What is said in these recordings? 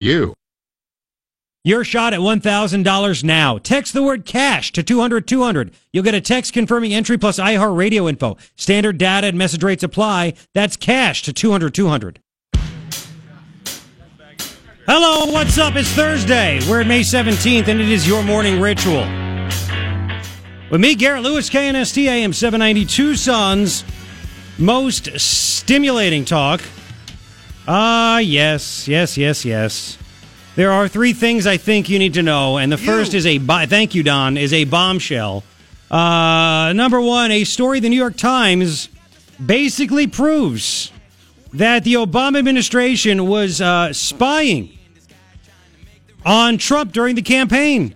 you. Your shot at $1,000 now. Text the word cash to 200 200. You'll get a text confirming entry plus iHeart radio info. Standard data and message rates apply. That's cash to 200 200. Hello, what's up? It's Thursday. We're at May 17th, and it is your morning ritual. With me, Garrett Lewis, KNST AM 790 Tucson's. Most stimulating talk. Ah, yes, yes, yes, yes. There are three things I think you need to know, and the first is a bo- thank you, Don, is a bombshell. Uh, number one, a story the New York Times basically proves that the Obama administration was uh, spying on Trump during the campaign.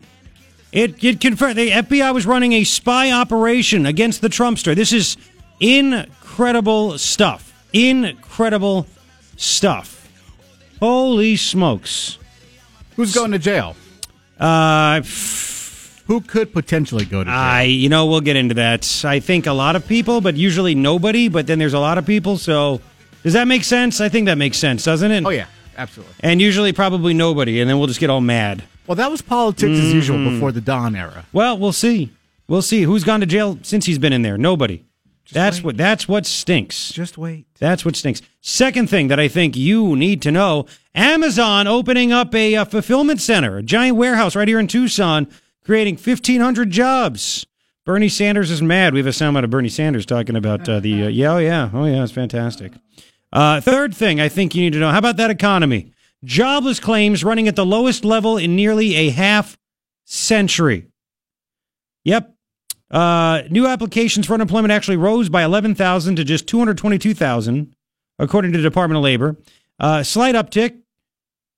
It, it confirmed the FBI was running a spy operation against the Trumpster. This is incredible stuff. Incredible stuff. Holy smokes. Who's going to jail? Uh, Who could potentially go to jail? I, you know, we'll get into that. I think a lot of people, but usually nobody. But then there's a lot of people. So, does that make sense? I think that makes sense, doesn't it? oh yeah, absolutely. And usually, probably nobody, and then we'll just get all mad. Well, that was politics as usual Mm-hmm. before the Don era. Well, we'll see. We'll see who's gone to jail since he's been in there. Nobody. That's wait. what. That's what stinks. Just wait. That's what stinks. Second thing that I think you need to know Amazon opening up a, uh fulfillment center, a giant warehouse right here in Tucson, creating 1,500 jobs. Bernie Sanders is mad. We have a soundbite of Bernie Sanders talking about uh, the. Uh, yeah, oh, yeah. Oh, yeah. It's fantastic. Uh, third thing I think you need to know how about that economy? Jobless claims running at the lowest level in nearly a half century. Yep. Uh, new applications for unemployment actually rose by 11,000 to just 222,000, according to the Department of Labor. Uh, slight uptick.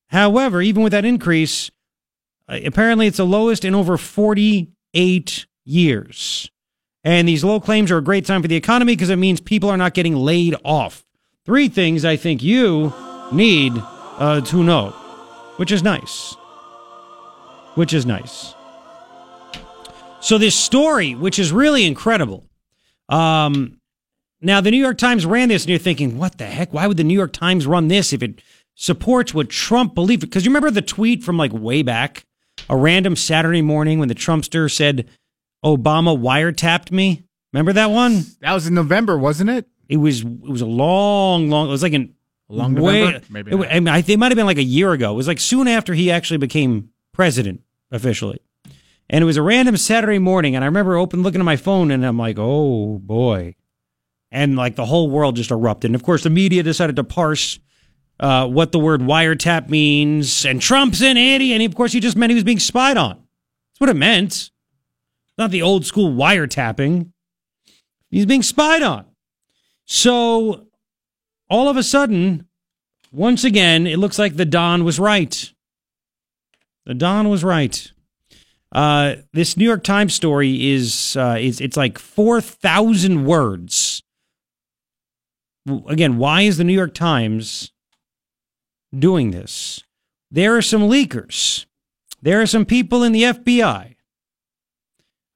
However, even with that increase, uh, apparently it's the lowest in over 48 years. And these low claims are a great time for the economy because it means people are not getting laid off. Three things I think you need uh, to know, which is nice. Which is nice. So this story, which is really incredible. Um, now the New York Times ran this, and you're thinking, what the heck? Why would the New York Times run this if it supports what Trump believed? Because you remember the tweet from like way back, a random Saturday morning when the Trumpster said Obama wiretapped me. Remember that one? That was in November, wasn't it? It was it was a long, long. It was like an Long way. November? Maybe it. I mean, I, it might have been like a year ago. It was like soon after he actually became president officially, and it was a random Saturday morning. And I remember open looking at my phone, and I'm like, oh boy, and like the whole world just erupted. And of course, the media decided to parse uh, what the word wiretap means, and Trump's an idiot. And of course, he just meant he was being spied on. That's what it meant. Not the old school wiretapping. He's being spied on. So all of a sudden, once again, it looks like the Don was right. The Don was right. Uh, this New York Times story is uh, is it's like four thousand words. Again, why is the New York Times doing this? There are some leakers. There are some people in the FBI.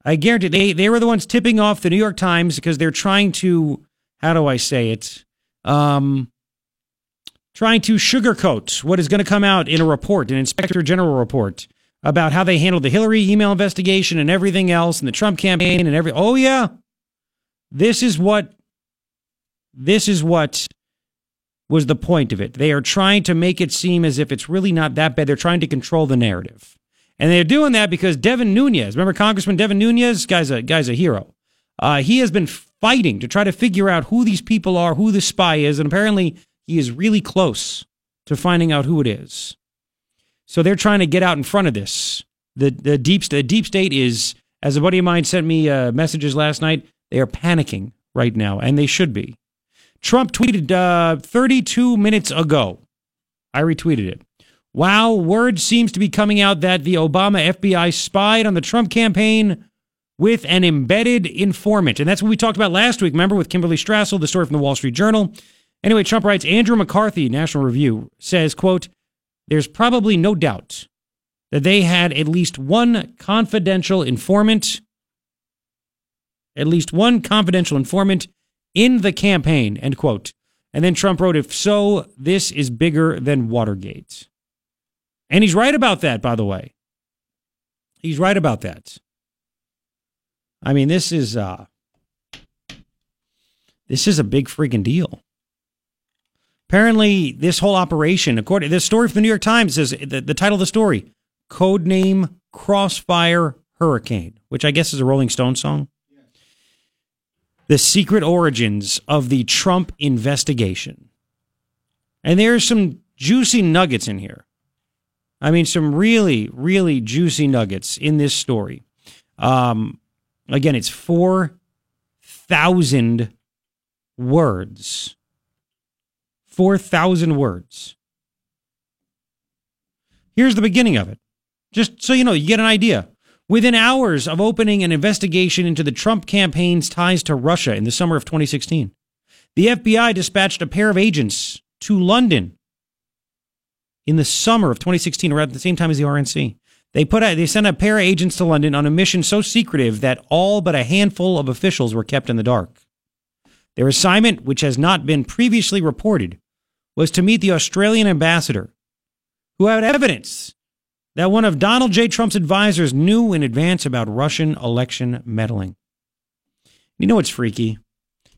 I guarantee they they were the ones tipping off the New York Times because they're trying to how do I say it? Um, trying to sugarcoat what is going to come out in a report, an inspector general report about how they handled the Hillary email investigation and everything else and the Trump campaign and every Oh yeah. This is what this is what was the point of it. They are trying to make it seem as if it's really not that bad. They're trying to control the narrative. And they're doing that because Devin Nunes, remember Congressman Devin Nunes? Guy's a guy's a hero. Uh, he has been fighting to try to figure out who these people are, who the spy is, and apparently he is really close to finding out who it is. So they're trying to get out in front of this. The the deep the deep state is, as a buddy of mine sent me uh, messages last night. They are panicking right now, and they should be. Trump tweeted uh, 32 minutes ago. I retweeted it. Wow, word seems to be coming out that the Obama FBI spied on the Trump campaign with an embedded informant. And that's what we talked about last week, remember, with Kimberly Strassel, the story from the Wall Street Journal. Anyway, Trump writes Andrew McCarthy, National Review, says, quote, there's probably no doubt that they had at least one confidential informant, at least one confidential informant in the campaign, end quote. And then Trump wrote, if so, this is bigger than Watergate. And he's right about that, by the way. He's right about that. I mean, this is uh this is a big freaking deal. Apparently, this whole operation, according to this story from the New York Times, says the, the title of the story, Codename Crossfire Hurricane, which I guess is a Rolling Stone song. The secret origins of the Trump investigation. And there's some juicy nuggets in here. I mean, some really, really juicy nuggets in this story. Um, again, it's 4,000 words. 4,000 words. Here's the beginning of it. Just so you know, you get an idea. Within hours of opening an investigation into the Trump campaign's ties to Russia in the summer of 2016, the FBI dispatched a pair of agents to London in the summer of 2016, around the same time as the RNC. They put out, they sent a pair of agents to London on a mission so secretive that all but a handful of officials were kept in the dark. Their assignment, which has not been previously reported, was to meet the Australian ambassador, who had evidence that one of Donald J. Trump's advisors knew in advance about Russian election meddling. You know what's freaky?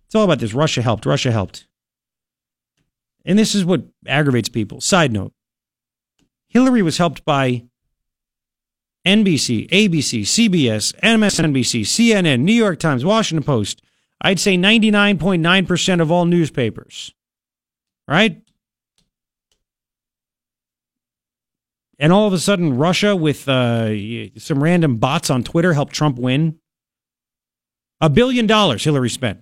It's all about this Russia helped, Russia helped. And this is what aggravates people. Side note Hillary was helped by NBC, ABC, CBS, MSNBC, CNN, New York Times, Washington Post. I'd say 99.9% of all newspapers. Right? And all of a sudden, Russia with uh, some random bots on Twitter helped Trump win. A billion dollars Hillary spent.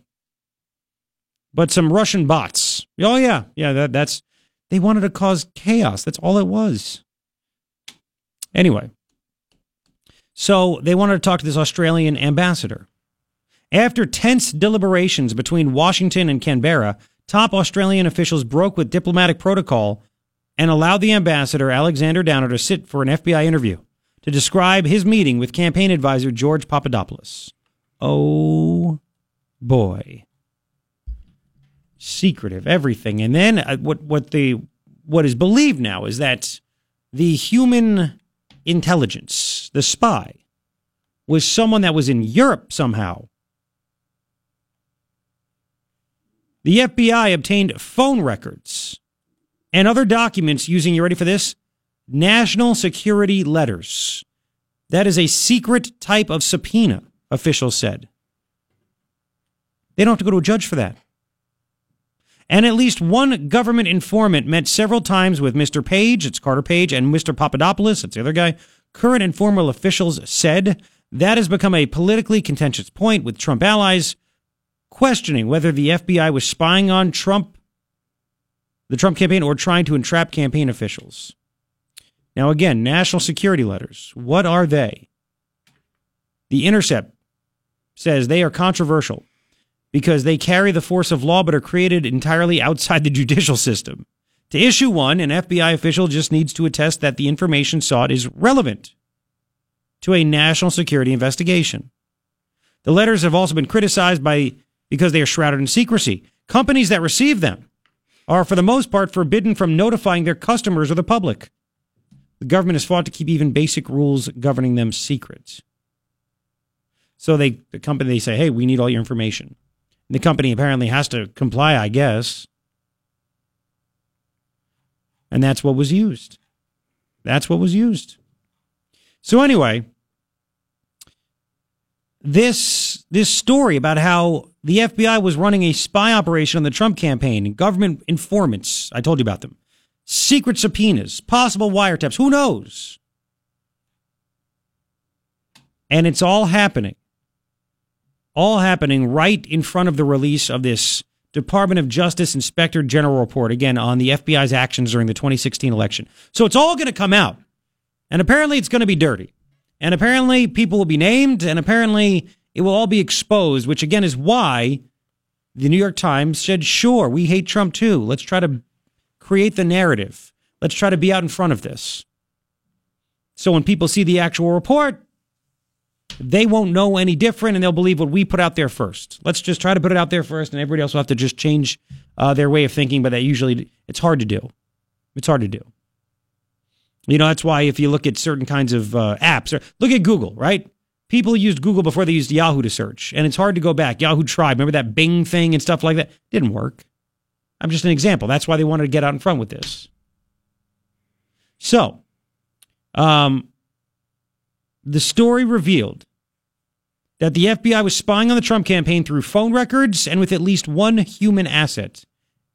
But some Russian bots. Oh, yeah. Yeah, that, that's. They wanted to cause chaos. That's all it was. Anyway, so they wanted to talk to this Australian ambassador. After tense deliberations between Washington and Canberra, top Australian officials broke with diplomatic protocol and allowed the ambassador, Alexander Downer, to sit for an FBI interview to describe his meeting with campaign advisor George Papadopoulos. Oh boy. Secretive, everything. And then uh, what, what, the, what is believed now is that the human intelligence, the spy, was someone that was in Europe somehow. The FBI obtained phone records and other documents using, you ready for this? National security letters. That is a secret type of subpoena, officials said. They don't have to go to a judge for that. And at least one government informant met several times with Mr. Page, it's Carter Page, and Mr. Papadopoulos, it's the other guy. Current and former officials said that has become a politically contentious point with Trump allies questioning whether the FBI was spying on Trump, the Trump campaign, or trying to entrap campaign officials. Now, again, national security letters. What are they? The Intercept says they are controversial because they carry the force of law but are created entirely outside the judicial system. To issue one, an FBI official just needs to attest that the information sought is relevant to a national security investigation. The letters have also been criticized by because they are shrouded in secrecy. Companies that receive them are, for the most part, forbidden from notifying their customers or the public. The government has fought to keep even basic rules governing them secret. So they, the company, they say, "Hey, we need all your information." The company apparently has to comply, I guess. And that's what was used. That's what was used. So anyway, this this story about how the FBI was running a spy operation on the Trump campaign government informants, I told you about them. Secret subpoenas, possible wiretaps, who knows? And it's all happening all happening right in front of the release of this Department of Justice Inspector General report, again, on the FBI's actions during the 2016 election. So it's all going to come out. And apparently it's going to be dirty. And apparently people will be named, and apparently it will all be exposed, which again is why the New York Times said, sure, we hate Trump too. Let's try to create the narrative. Let's try to be out in front of this. So when people see the actual report, they won't know any different and they'll believe what we put out there first. Let's just try to put it out there first and everybody else will have to just change uh, their way of thinking, but that usually it's hard to do. It's hard to do. You know, that's why if you look at certain kinds of uh, apps, or look at Google, right? People used Google before they used Yahoo to search, and it's hard to go back. Yahoo tried. Remember that Bing thing and stuff like that? Didn't work. I'm just an example. That's why they wanted to get out in front with this. So, um, the story revealed that the FBI was spying on the Trump campaign through phone records and with at least one human asset.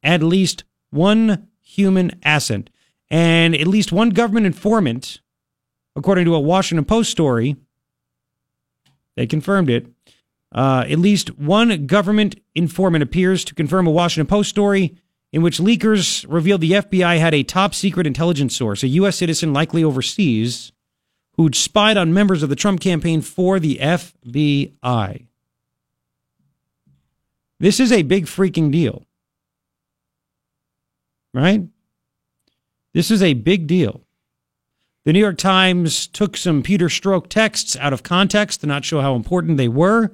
At least one human asset. And at least one government informant, according to a Washington Post story, they confirmed it. Uh, at least one government informant appears to confirm a Washington Post story in which leakers revealed the FBI had a top secret intelligence source, a U.S. citizen likely overseas, who'd spied on members of the Trump campaign for the FBI. This is a big freaking deal. Right? This is a big deal. The New York Times took some Peter Strzok texts out of context to not show how important they were.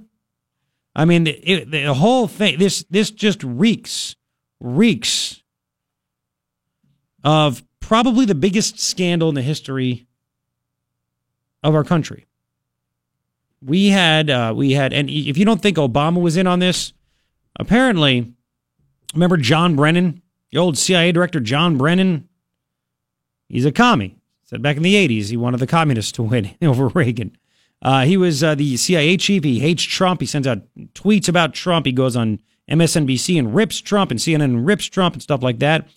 I mean, it, the whole thing, this, this just reeks, reeks of probably the biggest scandal in the history of our country. We had, uh, we had, and if you don't think Obama was in on this, apparently, remember John Brennan, the old CIA director John Brennan? He's a commie. Said back in the 80s, he wanted the communists to win over Reagan. Uh, he was uh, the CIA chief. He hates Trump. He sends out tweets about Trump. He goes on MSNBC and rips Trump, and CNN rips Trump and stuff like that.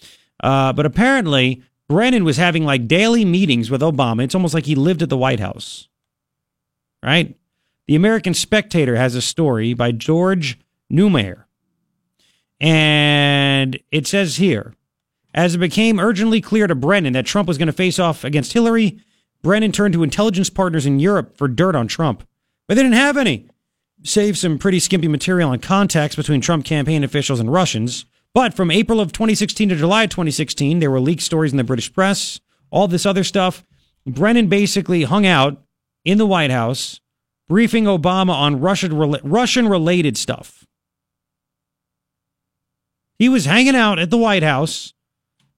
Uh, but apparently, Brennan was having like daily meetings with Obama. It's almost like he lived at the White House. Right? The American Spectator has a story by George Neumayer. And it says here as it became urgently clear to Brennan that Trump was going to face off against Hillary, Brennan turned to intelligence partners in Europe for dirt on Trump. But they didn't have any, save some pretty skimpy material on contacts between Trump campaign officials and Russians. But from April of 2016 to July of 2016, there were leaked stories in the British press, all this other stuff. Brennan basically hung out in the White House, briefing Obama on Russian Russian related stuff. He was hanging out at the White House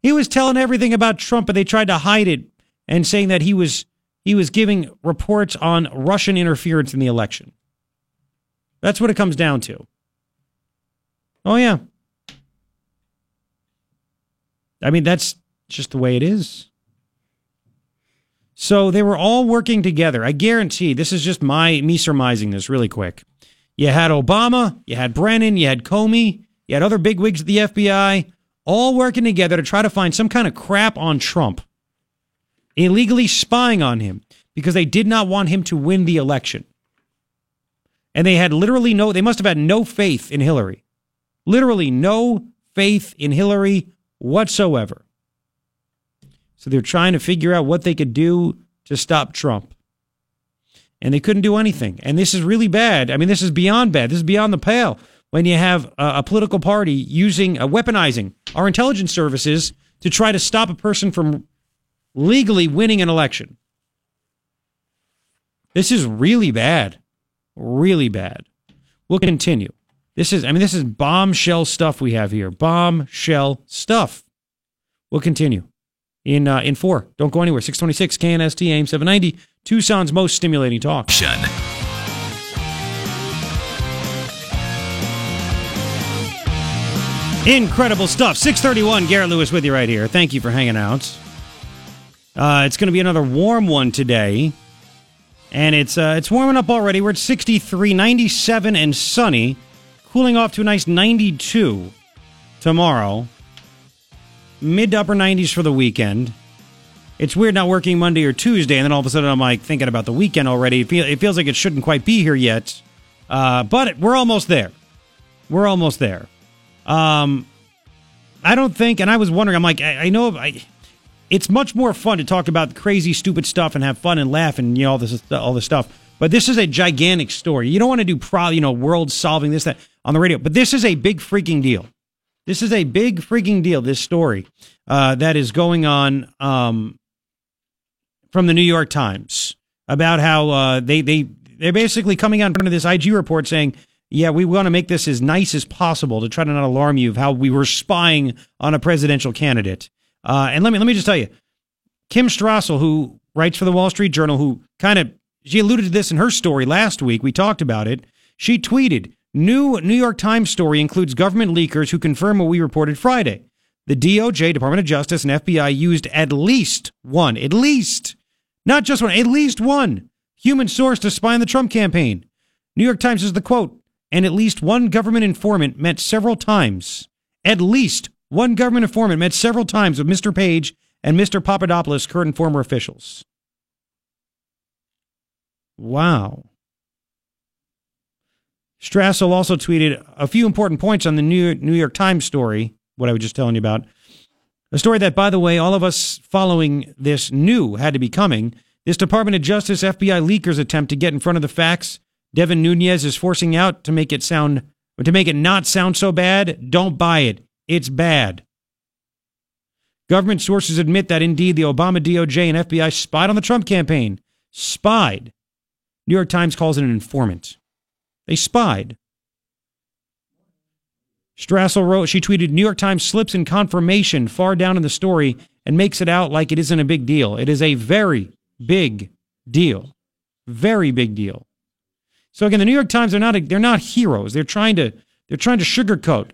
he was telling everything about Trump, but they tried to hide it and saying that he was he was giving reports on Russian interference in the election. That's what it comes down to. Oh yeah. I mean, that's just the way it is. So they were all working together. I guarantee this is just my me surmising this really quick. You had Obama, you had Brennan, you had Comey, you had other bigwigs at the FBI all working together to try to find some kind of crap on Trump, illegally spying on him because they did not want him to win the election. And they had literally no, they must have had no faith in Hillary. Literally no faith in Hillary whatsoever. So they're trying to figure out what they could do to stop Trump. And they couldn't do anything. And this is really bad. I mean, this is beyond bad. This is beyond the pale when you have a, a political party using, uh, weaponizing our intelligence services to try to stop a person from legally winning an election. This is really bad. Really bad. We'll continue. This is, I mean, this is bombshell stuff we have here. Bombshell stuff. We'll continue in uh, in four. Don't go anywhere. 626 KNST AIM 790. Tucson's most stimulating talk. Incredible stuff. 631, Garrett Lewis with you right here. Thank you for hanging out. Uh, it's going to be another warm one today. And it's uh, it's warming up already. We're at 63, 97, and sunny. Cooling off to a nice 92 tomorrow. Mid to upper 90s for the weekend. It's weird not working Monday or Tuesday, and then all of a sudden I'm like thinking about the weekend already. It, feel, it feels like it shouldn't quite be here yet. Uh, but we're almost there. We're almost there. Um, I don't think, and I was wondering, I'm like, I, I know I, it's much more fun to talk about crazy, stupid stuff and have fun and laugh and you know all this all this stuff. But this is a gigantic story. You don't want to do pro, you know, world solving this that on the radio. But this is a big freaking deal. This is a big freaking deal. This story uh, that is going on um, from the New York Times about how uh, they they they're basically coming out in front of this IG report saying yeah, we want to make this as nice as possible to try to not alarm you of how we were spying on a presidential candidate. Uh, and let me let me just tell you, Kim Strassel, who writes for the Wall Street Journal, who kind of she alluded to this in her story last week. We talked about it. She tweeted, "New New York Times story includes government leakers who confirm what we reported Friday. The DOJ, Department of Justice, and FBI used at least one, at least, not just one, at least one human source to spy on the Trump campaign. New York Times is the quote, and at least one government informant met several times. At least one government informant met several times with Mr. Page and Mr. Papadopoulos, current and former officials. Wow. Strassel also tweeted a few important points on the New New York Times story, what I was just telling you about. A story that, by the way, all of us following this knew had to be coming. This Department of Justice FBI leakers attempt to get in front of the facts Devin Nunes is forcing out to make it sound to make it not sound so bad. Don't buy it. It's bad. Government sources admit that indeed the Obama DOJ and FBI spied on the Trump campaign. Spied. New York Times calls it an informant. They spied. Strassel wrote, she tweeted, New York Times slips in confirmation far down in the story and makes it out like it isn't a big deal. It is a very big deal. Very big deal. So again, the New York Times they're not they're not heroes. They're trying to they're trying to sugarcoat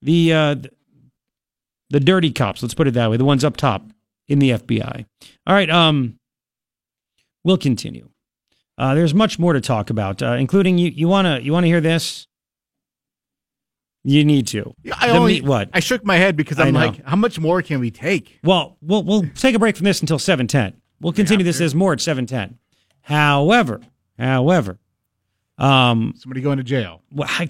the uh, the dirty cops. Let's put it that way. The ones up top in the FBI. All right. Um, we'll continue. Uh, there's much more to talk about, uh, including you. You wanna you wanna hear this? You need to. I The only, me- what? I shook my head because I'm like, how much more can we take? Well, we'll we'll take a break from this until seven ten. We'll continue this as more at seven ten. However, however, um, Somebody going to jail. well, I,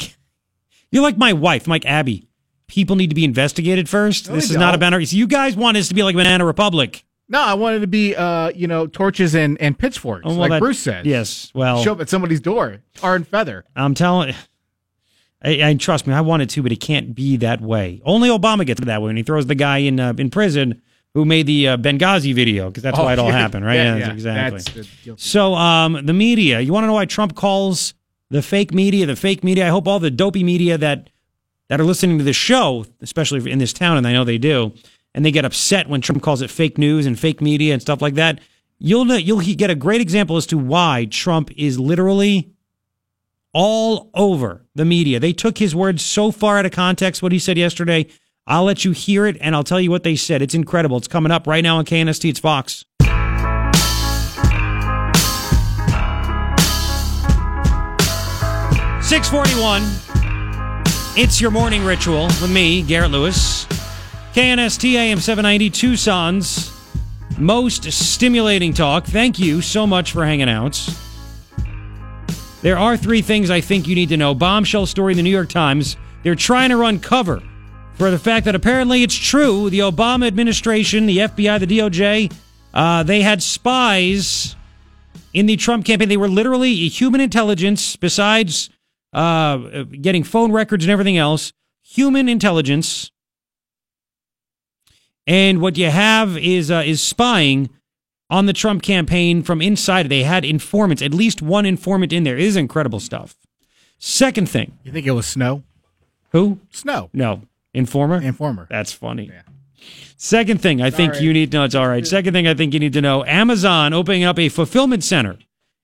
you're like my wife, I'm Abby. People need to be investigated first. No, this is not a don't. banana. So you guys want us to be like Banana Republic. No, I wanted to be, uh, you know, torches and, and pitchforks, Oh, well, like that- Bruce said. Yes. Well, Show up at somebody's door, tar and feather. I'm telling. I, I trust me. I wanted to, but it can't be that way. Only Obama gets it that way when he throws the guy in uh, in prison who made the uh, Benghazi video because that's why it all Oh, yeah. happened, right? Yeah, that's yeah. exactly. The So, um, the media. You want to know why Trump calls the fake media the fake media? I hope all the dopey media that that are listening to this show, especially in this town, and I know they do, and they get upset when Trump calls it fake news and fake media and stuff like that. You'll know, you'll get a great example as to why Trump is literally all over the media. They took his words so far out of context. What he said yesterday. I'll let you hear it, and I'll tell you what they said. It's incredible. It's coming up right now on KNST. It's Fox. Six forty-one. It's your morning ritual with me, Garrett Lewis. KNST AM 790 Tucson's most stimulating talk. Thank you so much for hanging out. There are three things I think you need to know. Bombshell story in the New York Times. They're trying to run cover for the fact that apparently it's true. The Obama administration, the FBI, the DOJ, uh, they had spies in the Trump campaign. They were literally human intelligence, besides uh, getting phone records and everything else, human intelligence. And what you have is uh, is spying on the Trump campaign from inside. They had informants, at least one informant in there. It is incredible stuff. Second thing, You think it was Snow? who? Snow. No, informer. Informer. That's funny. Second thing I think Sorry. you need to know, it's all right. Second thing I think you need to know Amazon opening up a fulfillment center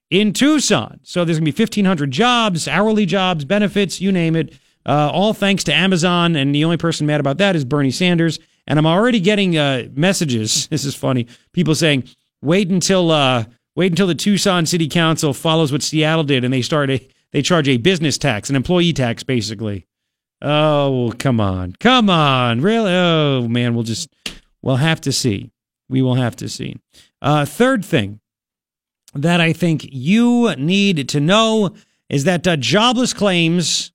in Tucson. So there's going to be 1,500 jobs, hourly jobs, benefits, you name it, uh, all thanks to Amazon. And the only person mad about that is Bernie Sanders. And I'm already getting uh, messages. This is funny. People saying, wait until. Uh, Wait until the Tucson City Council follows what Seattle did, and they start a they charge a business tax, an employee tax, basically. Oh, come on. Come on. Really? Oh, man. We'll just, we'll have to see. We will have to see. Uh, third thing that I think you need to know is that uh, jobless claims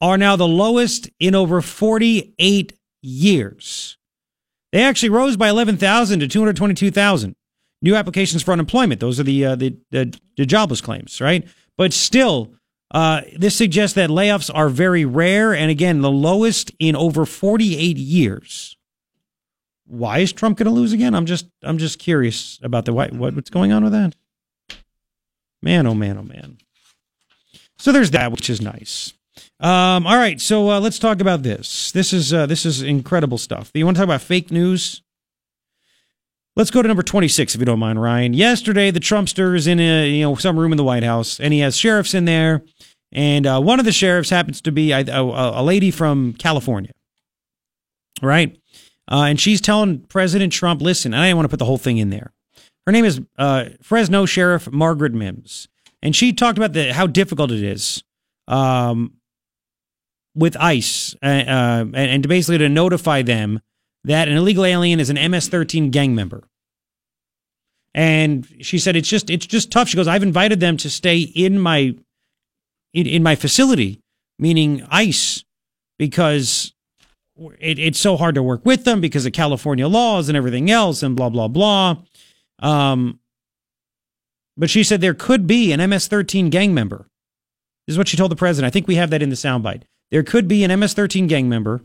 are now the lowest in over 48 years. They actually rose by 11,000 to 222,000 new applications for unemployment. Those are the, uh, the, the, the jobless claims, right? But still, uh, this suggests that layoffs are very rare, and again, the lowest in over 48 years. Why is Trump going to lose again? I'm just, I'm just curious about the what, what's going on with that. Man, oh man, oh man. So there's that, which is nice. Um, all right, so uh, let's talk about this. This is uh, this is incredible stuff. You want to talk about fake news? Let's go to number 26, if you don't mind, Ryan. Yesterday, the Trumpster is in a, you know, some room in the White House, and he has sheriffs in there. And uh, one of the sheriffs happens to be a, a, a lady from California, right? Uh, and she's telling President Trump, listen, I didn't want to put the whole thing in there. Her name is uh, Fresno Sheriff Margaret Mims. And she talked about the, how difficult it is um, with ICE uh, uh, and, and basically to notify them that an illegal alien is an MS-13 gang member. And she said it's just it's just tough. She goes, I've invited them to stay in my in, in my facility, meaning ICE, because it, it's so hard to work with them because of California laws and everything else, and blah blah blah. Um, but she said there could be an MS-13 gang member. This is what she told the president. I think we have that in the soundbite. There could be an MS-13 gang member.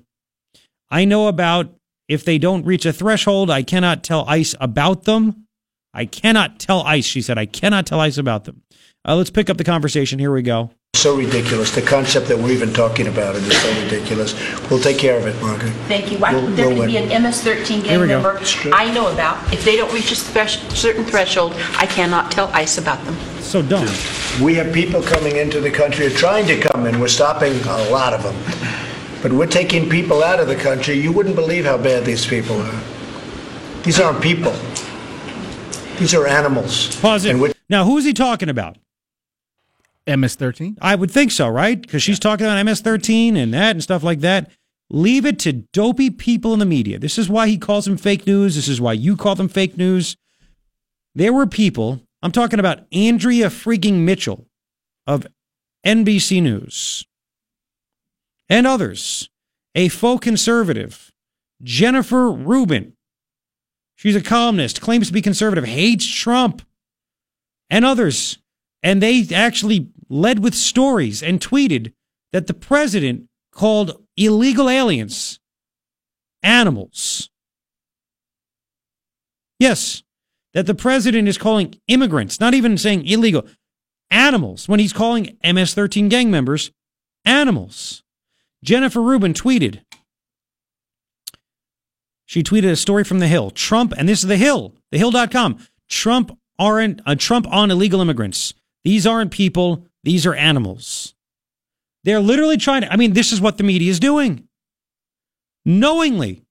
I know about if they don't reach a threshold, I cannot tell ICE about them. I cannot tell ICE, she said. I cannot tell ICE about them. Uh, let's pick up the conversation. Here we go. So ridiculous. The concept that we're even talking about it is so ridiculous. We'll take care of it, Margaret. Thank you. Why We'll- there we'll could be win. an MS-13 Here we gang go. member true. I know about. If they don't reach a thresh- certain threshold, I cannot tell ICE about them. So dumb. We have people coming into the country, or trying to come in. We're stopping a lot of them. But we're taking people out of the country. You wouldn't believe how bad these people are. These aren't people. These are animals. Pause it. We're Now, who is he talking about? MS-13. I would think so, right? Because she's talking about MS-13 and that and stuff like that. Leave it to dopey people in the media. This is why he calls them fake news. This is why you call them fake news. There were people, I'm talking about Andrea freaking Mitchell of NBC News and others, a faux conservative, Jennifer Rubin. She's a columnist, claims to be conservative, hates Trump, and others. And they actually led with stories and tweeted that the president called illegal aliens animals. Yes, that the president is calling immigrants, not even saying illegal, animals, when he's calling MS 13 gang members animals. Jennifer Rubin tweeted. She tweeted a story from The Hill. Trump, and this is The Hill, thehill.com. Trump aren't uh, Trump on illegal immigrants. These aren't people, these are animals. They're literally trying to I mean, this is what the media is doing. Knowingly.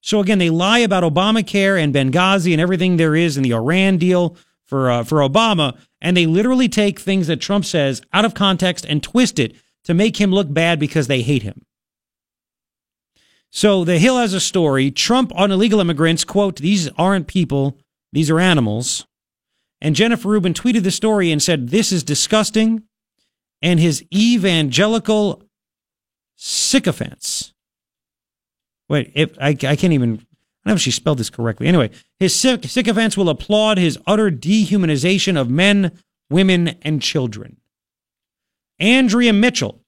So again, they lie about Obamacare and Benghazi and everything there is in the Iran deal for uh, for Obama, and they literally take things that Trump says out of context and twist it to make him look bad because they hate him. So the Hill has a story. Trump on illegal immigrants, quote, these aren't people, these are animals. And Jennifer Rubin tweeted the story and said, This is disgusting. And his evangelical sycophants. Wait, if I, I can't even, I don't know if she spelled this correctly. Anyway, his sycophants will applaud his utter dehumanization of men, women, and children. Andrea Mitchell.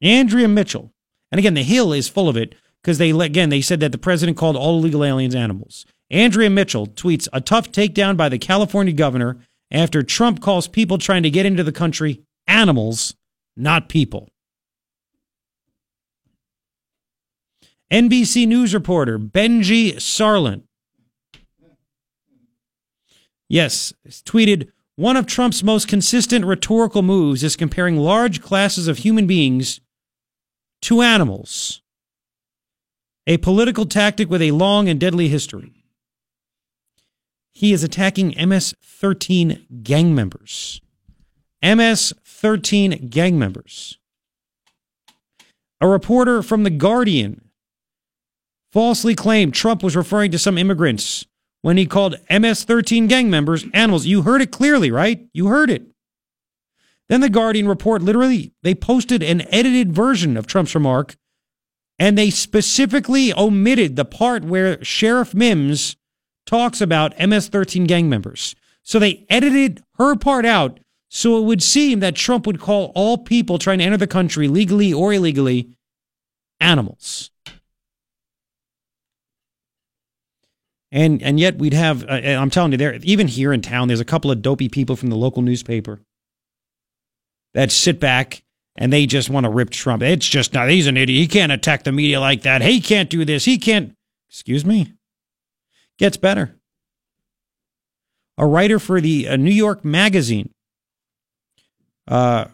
Andrea Mitchell. And again, the Hill is full of it because they, again, they said that the president called all illegal aliens animals. Andrea Mitchell tweets a tough takedown by the California governor after Trump calls people trying to get into the country animals, not people. NBC News reporter Benji Sarlin. Yes, tweeted one of Trump's most consistent rhetorical moves is comparing large classes of human beings to animals, a political tactic with a long and deadly history. He is attacking MS 13 gang members. MS 13 gang members. A reporter from The Guardian falsely claimed Trump was referring to some immigrants when he called MS 13 gang members animals. You heard it clearly, right? You heard it. Then the Guardian report literally, they posted an edited version of Trump's remark and they specifically omitted the part where Sheriff Mims talks about MS 13 gang members. So they edited her part out so it would seem that Trump would call all people trying to enter the country legally or illegally animals. And and yet we'd have uh, I'm telling you there even here in town there's a couple of dopey people from the local newspaper that sit back and they just want to rip Trump. It's just not he's an idiot. He can't attack the media like that. He can't do this. He can't Excuse me? Gets better. A writer for the uh, New York Magazine. Uh,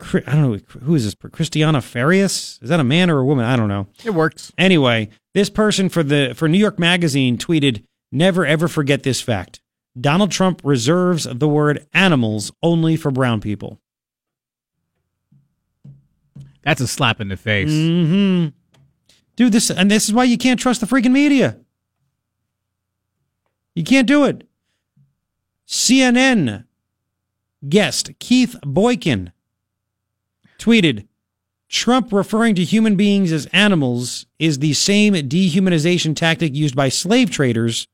I don't know who is this. Christiana Farias? Is that a man or a woman? I don't know. It works. Anyway, this person for the for New York Magazine tweeted, "Never ever forget this fact. Donald Trump reserves the word animals only for brown people." That's a slap in the face. Mm-hmm. Dude, this and this is why you can't trust the freaking media. You can't do it. CNN guest Keith Boykin tweeted Trump referring to human beings as animals is the same dehumanization tactic used by slave traders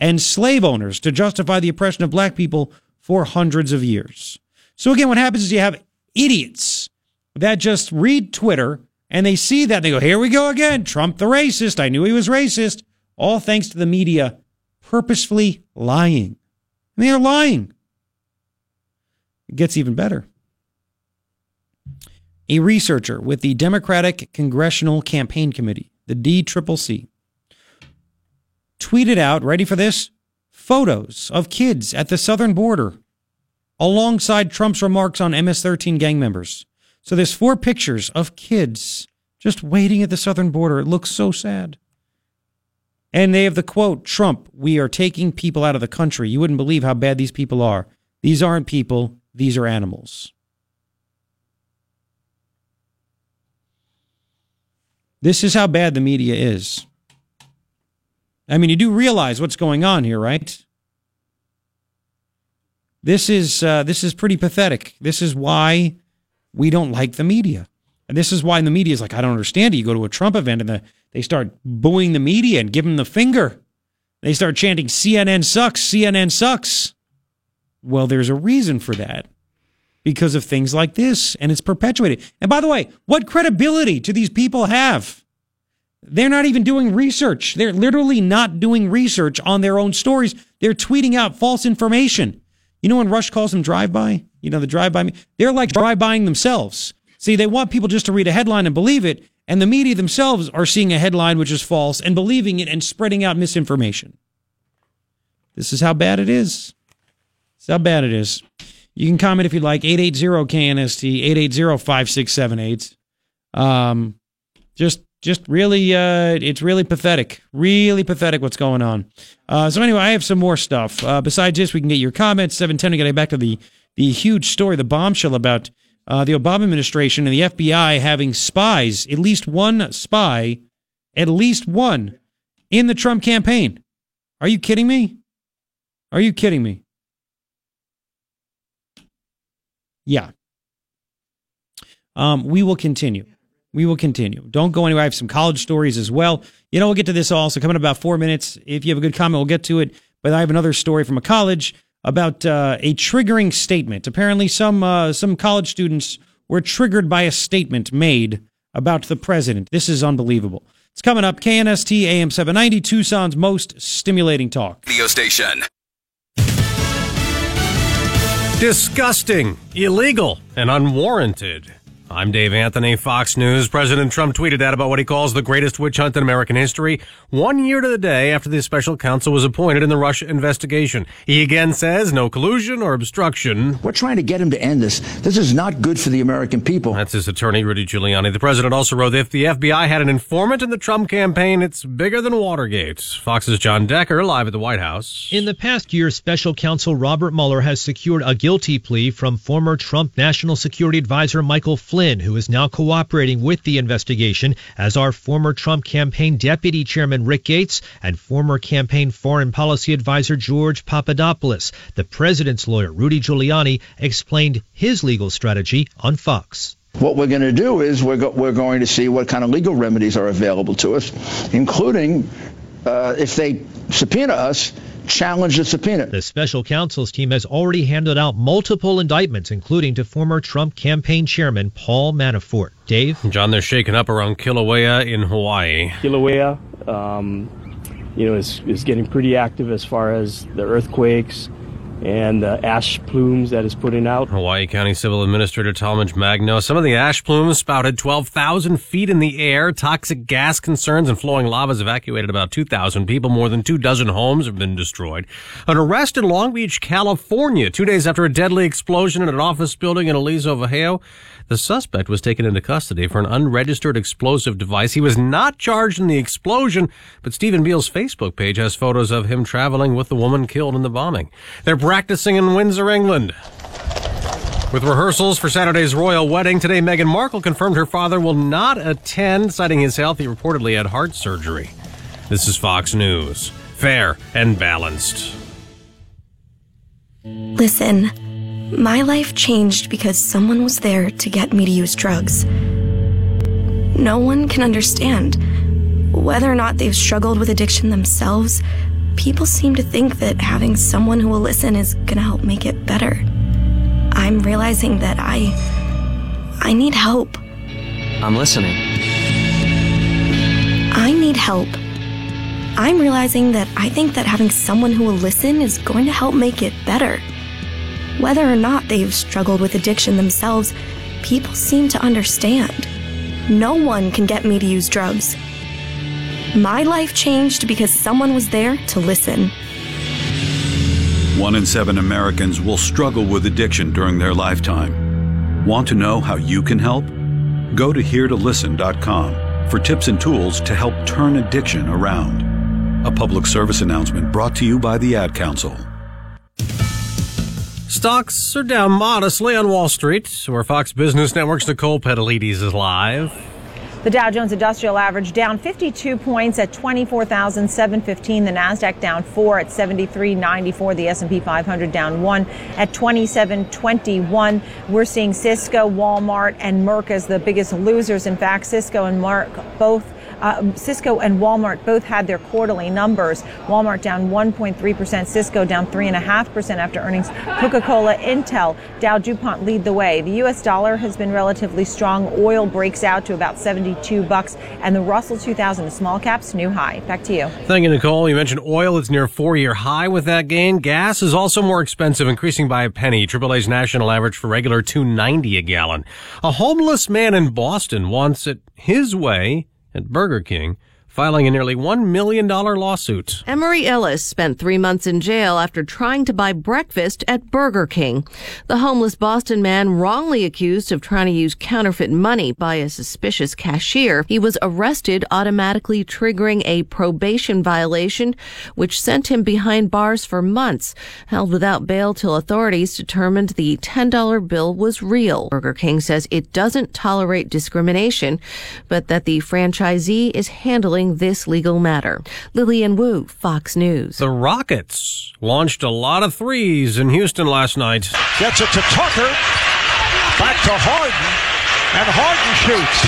and slave owners to justify the oppression of black people for hundreds of years. So again, what happens is you have idiots that just read Twitter and they see that and they go, here we go again. Trump the racist. I knew he was racist. All thanks to the media purposefully lying. And they are lying. It gets even better. A researcher with the Democratic Congressional Campaign Committee, the DCCC, tweeted out, ready for this? Photos of kids at the southern border alongside Trump's remarks on MS 13 gang members. So there's four pictures of kids just waiting at the southern border. It looks so sad. And they have the quote Trump, we are taking people out of the country. You wouldn't believe how bad these people are. These aren't people, these are animals. This is how bad the media is. I mean, you do realize what's going on here, right? This is uh, this is pretty pathetic. This is why we don't like the media, and this is why the media is like, I don't understand it. You go to a Trump event and the, they start booing the media and give them the finger. They start chanting, "CNN sucks, CNN sucks." Well, there's a reason for that because of things like this, and it's perpetuated. And by the way, what credibility do these people have? They're not even doing research. They're literally not doing research on their own stories. They're tweeting out false information. You know when Rush calls them drive-by? You know, the drive-by? They're like drive-buying themselves. See, they want people just to read a headline and believe it, and the media themselves are seeing a headline which is false and believing it and spreading out misinformation. This is how bad it is. This is how bad it is. You can comment if you'd like. 880-KNST, 880-5678. Um, just just really uh it's really pathetic really pathetic what's going on. Uh so anyway i have some more stuff. Uh besides this we can get your comments. 710 to get back to the the huge story the bombshell about uh the obama administration and the fbi having spies at least one spy at least one in the trump campaign. Are you kidding me? Are you kidding me yeah um we will continue we will continue. Don't go anywhere. I have some college stories as well. You know, we'll get to this also coming in about four minutes. If you have a good comment, we'll get to it. But I have another story from a college about uh, a triggering statement. Apparently, some uh, some college students were triggered by a statement made about the president. This is unbelievable. It's coming up. KNST AM 790, Tucson's most stimulating talk. Radio station. Disgusting, illegal, and unwarranted. I'm Dave Anthony, Fox News. President Trump tweeted out about what he calls the greatest witch hunt in American history, one year to the day after the special counsel was appointed in the Russia investigation. He again says no collusion or obstruction. We're trying to get him to end this. This is not good for the American people. That's his attorney, Rudy Giuliani. The president also wrote that if the FBI had an informant in the Trump campaign, it's bigger than Watergate. Fox's John Decker, live at the White House. In the past year, special counsel Robert Mueller has secured a guilty plea from former Trump National Security Advisor Michael Flynn. Flynn, who is now cooperating with the investigation, as are former Trump campaign deputy chairman Rick Gates and former campaign foreign policy advisor George Papadopoulos. The president's lawyer, Rudy Giuliani, explained his legal strategy on Fox. What we're going to do is we're, go- we're going to see what kind of legal remedies are available to us, including uh, if they subpoena us, challenge the subpoena. The special counsel's team has already handed out multiple indictments, including to former Trump campaign chairman Paul Manafort. Dave? John, they're shaking up around Kilauea in Hawaii. Kilauea, um, you know, is, is getting pretty active as far as the earthquakes. And the ash plumes that it's putting out. Hawaii County Civil Administrator Talmadge Magno. Some of the ash plumes spouted 12,000 feet in the air. Toxic gas concerns and flowing lava has evacuated about 2,000 people. More than two dozen homes have been destroyed. An arrest in Long Beach, California, two days after a deadly explosion in an office building in Aliso, Viejo. The suspect was taken into custody for an unregistered explosive device. He was not charged in the explosion, but Stephen Beal's Facebook page has photos of him traveling with the woman killed in the bombing. They're practicing in Windsor, England. With rehearsals for Saturday's royal wedding, today Meghan Markle confirmed her father will not attend, citing his health. He reportedly had heart surgery. This is Fox News. Fair and balanced. Listen, my life changed because someone was there to get me to use drugs. No one can understand. Whether or not they've struggled with addiction themselves, people seem to think that having someone who will listen is gonna help make it better. I'm realizing that I. I need help. I'm listening. I need help. I'm realizing that I think that having someone who will listen is going to help make it better. Whether or not they've struggled with addiction themselves, people seem to understand. No one can get me to use drugs. My life changed because someone was there to listen. One in seven Americans will struggle with addiction during their lifetime. Want to know how you can help? Go to heretolisten.com for tips and tools to help turn addiction around. A public service announcement brought to you by the Ad Council. Stocks are down modestly on Wall Street, where Fox Business Network's Nicole Petallides is live. The Dow Jones Industrial Average down 52 points at 24,715. The Nasdaq down 4 at 73.94. The S&P 500 down 1 at 27.21. We're seeing Cisco, Walmart, and Merck as the biggest losers. In fact, Cisco and Merck both uh, Cisco and Walmart both had their quarterly numbers. Walmart down 1.3%, Cisco down 3.5% after earnings. Coca Cola, Intel, Dow DuPont lead the way. The U.S. dollar has been relatively strong. Oil breaks out to about 72 bucks, and the Russell 2000 small caps new high. Back to you. Thank you, Nicole. You mentioned oil; it's near a four-year high with that gain. Gas is also more expensive, increasing by a penny. AAA's national average for regular 2.90 a gallon. A homeless man in Boston wants it his way at Burger King, filing a nearly $1 million lawsuit. Emery Ellis spent three months in jail after trying to buy breakfast at Burger King. The homeless Boston man wrongly accused of trying to use counterfeit money by a suspicious cashier. He was arrested, automatically triggering a probation violation, which sent him behind bars for months, held without bail till authorities determined the $10 bill was real. Burger King says it doesn't tolerate discrimination, but that the franchisee is handling this legal matter. Lillian Wu, Fox News. The Rockets launched a lot of threes in Houston last night. Gets it to Tucker. Back to Harden. And Harden shoots.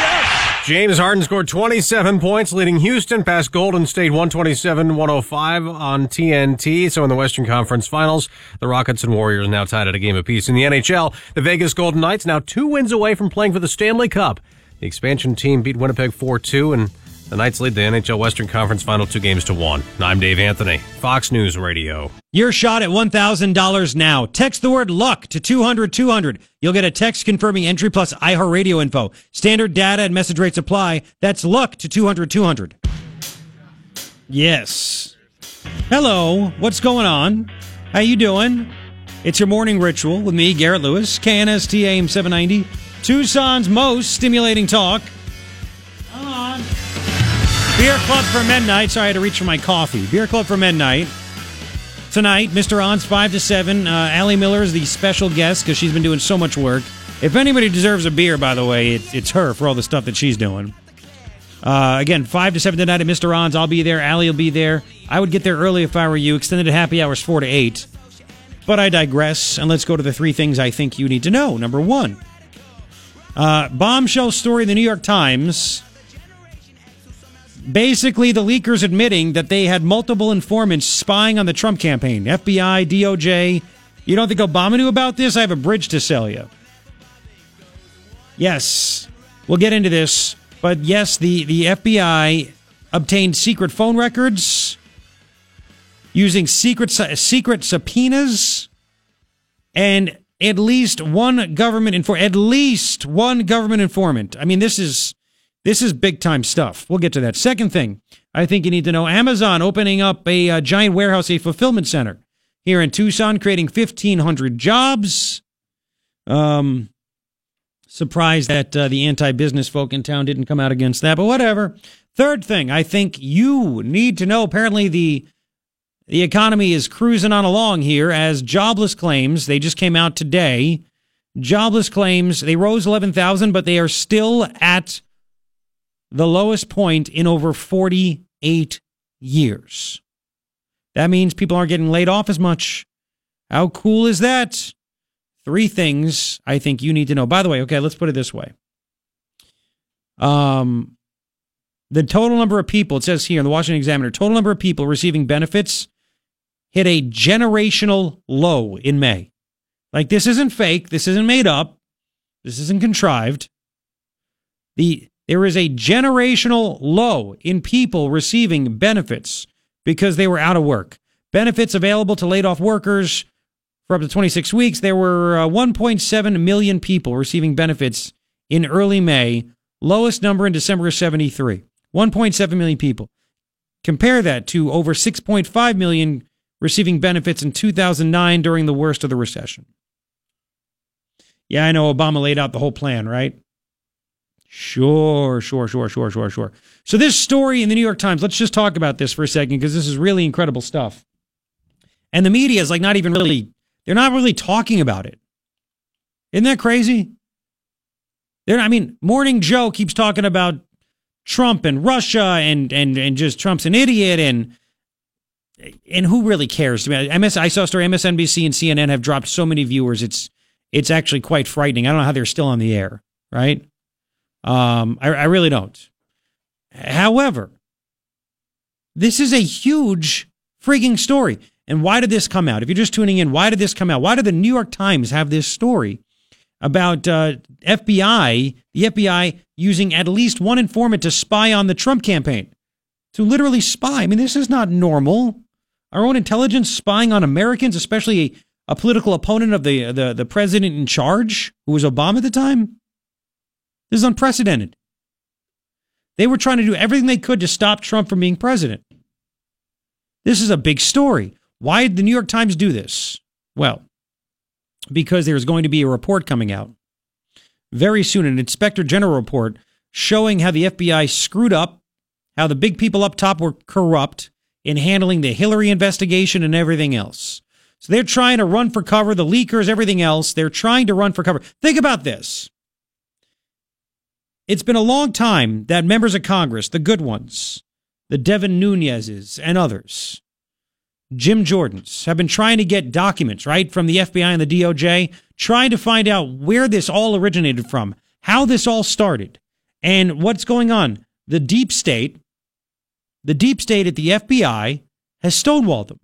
Yes. James Harden scored 27 points, leading Houston past Golden State 127-105 on TNT. So in the Western Conference Finals, the Rockets and Warriors now tied at a game apiece. In the NHL, the Vegas Golden Knights now two wins away from playing for the Stanley Cup. The expansion team beat Winnipeg 4-2 and the Knights lead the NHL Western Conference final two games to one. I'm Dave Anthony, Fox News Radio. Your shot at $1,000 now. Text the word luck to 200 200. You'll get a text confirming entry plus iHeartRadio info. Standard data and message rates apply. That's luck to 200 200. Yes. Hello. What's going on? How you doing? It's your morning ritual with me, Garrett Lewis, KNST AM 790, Tucson's most stimulating talk. Beer Club for Midnight. Sorry, I had to reach for my coffee. Beer Club for Midnight. Tonight, Mr. An's 5 to 7. Uh, Ally Miller is the special guest because she's been doing so much work. If anybody deserves a beer, by the way, it, it's her for all the stuff that she's doing. Uh, again, 5 to 7 tonight at Mr. An's. I'll be there. Allie will be there. I would get there early if I were you. Extended happy hours 4 to 8. But I digress, and let's go to the three things I think you need to know. Number one, uh, bombshell story in the New York Times basically the leakers admitting that they had multiple informants spying on the Trump campaign FBI, DOJ. You don't think Obama knew about this? I have a bridge to sell you. Yes, we'll get into this. But yes, the, the FBI obtained secret phone records using secret secret subpoenas and at least one government infor at least one government informant. I mean, this is this is big time stuff. We'll get to that. Second thing, I think you need to know: Amazon opening up a, uh giant warehouse, a fulfillment center here in Tucson, creating fifteen hundred jobs. Um, surprised that uh, the anti-business folk in town didn't come out against that, but whatever. Third thing, I think you need to know. Apparently, the the economy is cruising on along here as jobless claims. They just came out today. Jobless claims they rose eleven thousand, but they are still at the lowest point in over forty-eight years. That means people aren't getting laid off as much. How cool is that? Three things I think you need to know. By the way, okay, let's put it this way. Um, the total number of people, it says here in the Washington Examiner, total number of people receiving benefits hit a generational low in May. Like this isn't fake, this isn't made up, this isn't contrived. The there is a generational low in people receiving benefits because they were out of work. Benefits available to laid off workers for up to 26 weeks. There were uh, 1.7 million people receiving benefits in early May, lowest number in December of 73. 1.7 million people. Compare that to over 6.5 million receiving benefits in 2009 during the worst of the recession. Yeah, I know Obama laid out the whole plan, right? Sure, sure, sure, sure, sure, sure. So, this story in the New York Times, let's just talk about this for a second because this is really incredible stuff. And the media is like not even really, they're not really talking about it. Isn't that crazy? They're, I mean, Morning Joe keeps talking about Trump and Russia and and and just Trump's an idiot and and who really cares? I, mean, MS, I saw a story MSNBC and CNN have dropped so many viewers. It's it's actually quite frightening. I don't know how they're still on the air, right? Um, I, I really don't. However, this is a huge freaking story. And why did this come out? If you're just tuning in, why did this come out? Why did the New York Times have this story about uh, FBI, the FBI using at least one informant to spy on the Trump campaign? To literally spy. I mean, this is not normal. Our own intelligence spying on Americans, especially a, a political opponent of the, the, the president in charge, who was Obama at the time. This is unprecedented. They were trying to do everything they could to stop Trump from being president. This is a big story. Why did the New York Times do this? Well, because there's going to be a report coming out very soon, an inspector general report showing how the FBI screwed up, how the big people up top were corrupt in handling the Hillary investigation and everything else. So they're trying to run for cover, the leakers, everything else. They're trying to run for cover. Think about this. It's been a long time that members of Congress, the good ones, the Devin Nunes's and others, Jim Jordan's, have been trying to get documents, right, from the FBI and the DOJ, trying to find out where this all originated from, how this all started, and what's going on. The deep state, the deep state at the FBI has stonewalled them.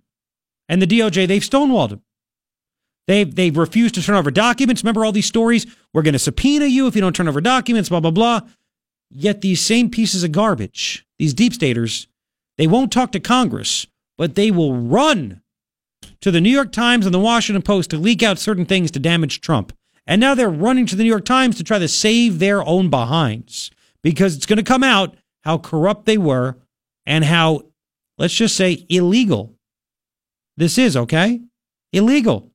And the DOJ, they've stonewalled them. They've, they've refused to turn over documents. Remember all these stories? We're going to subpoena you if you don't turn over documents, blah, blah, blah. Yet these same pieces of garbage, these deep staters, they won't talk to Congress, but they will run to the New York Times and the Washington Post to leak out certain things to damage Trump. And now they're running to the New York Times to try to save their own behinds because it's going to come out how corrupt they were and how, let's just say, illegal this is, okay? Illegal.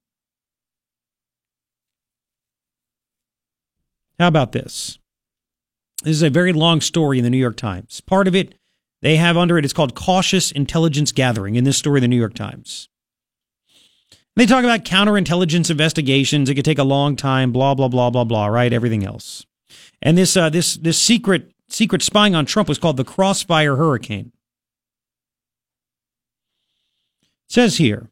How about this? This is a very long story in the New York Times. Part of it they have under it, it is called cautious intelligence gathering in this story, the New York Times. They talk about counterintelligence investigations. It could take a long time, blah, blah, blah, blah, blah, right? Everything else. And this, uh, this, this secret, secret spying on Trump was called the Crossfire Hurricane. It says here,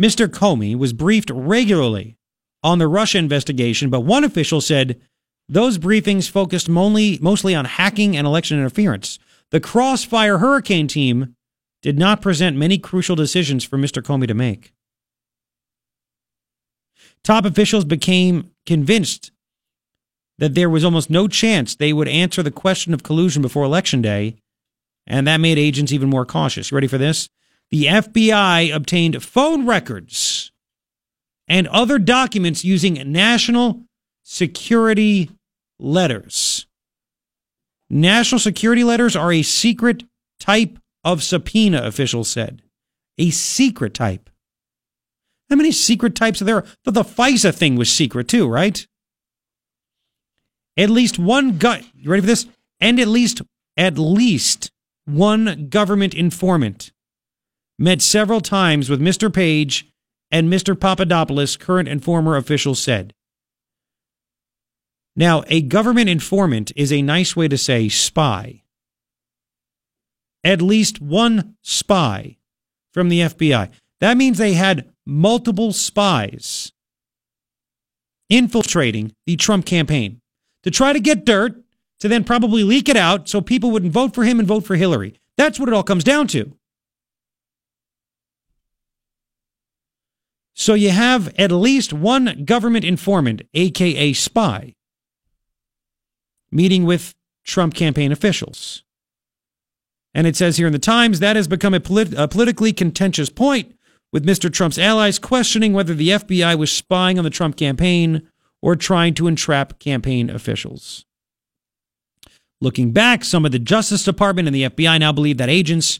Mr. Comey was briefed regularly on the Russia investigation, but one official said those briefings focused mostly, mostly on hacking and election interference. The Crossfire Hurricane team did not present many crucial decisions for Mr. Comey to make. Top officials became convinced that there was almost no chance they would answer the question of collusion before Election Day, and that made agents even more cautious. Ready for this? the FBI obtained phone records and other documents using national security letters. National security letters are a secret type of subpoena, officials said. A secret type. How many secret types are there? But the FISA thing was secret too, right? At least one gut. You ready for this? And at least at least one government informant met several times with Mr. Page and Mr. Papadopoulos, current and former officials said. Now, a government informant is a nice way to say spy. At least one spy from the FBI. That means they had multiple spies infiltrating the Trump campaign to try to get dirt, to then probably leak it out so people wouldn't vote for him and vote for Hillary. That's what it all comes down to. So you have at least one government informant, aka spy, meeting with Trump campaign officials. And it says here in the Times that has become a, polit- a, politically contentious point, with Mr. Trump's allies questioning whether the FBI was spying on the Trump campaign or trying to entrap campaign officials. Looking back, some of the Justice Department and the FBI now believe that agents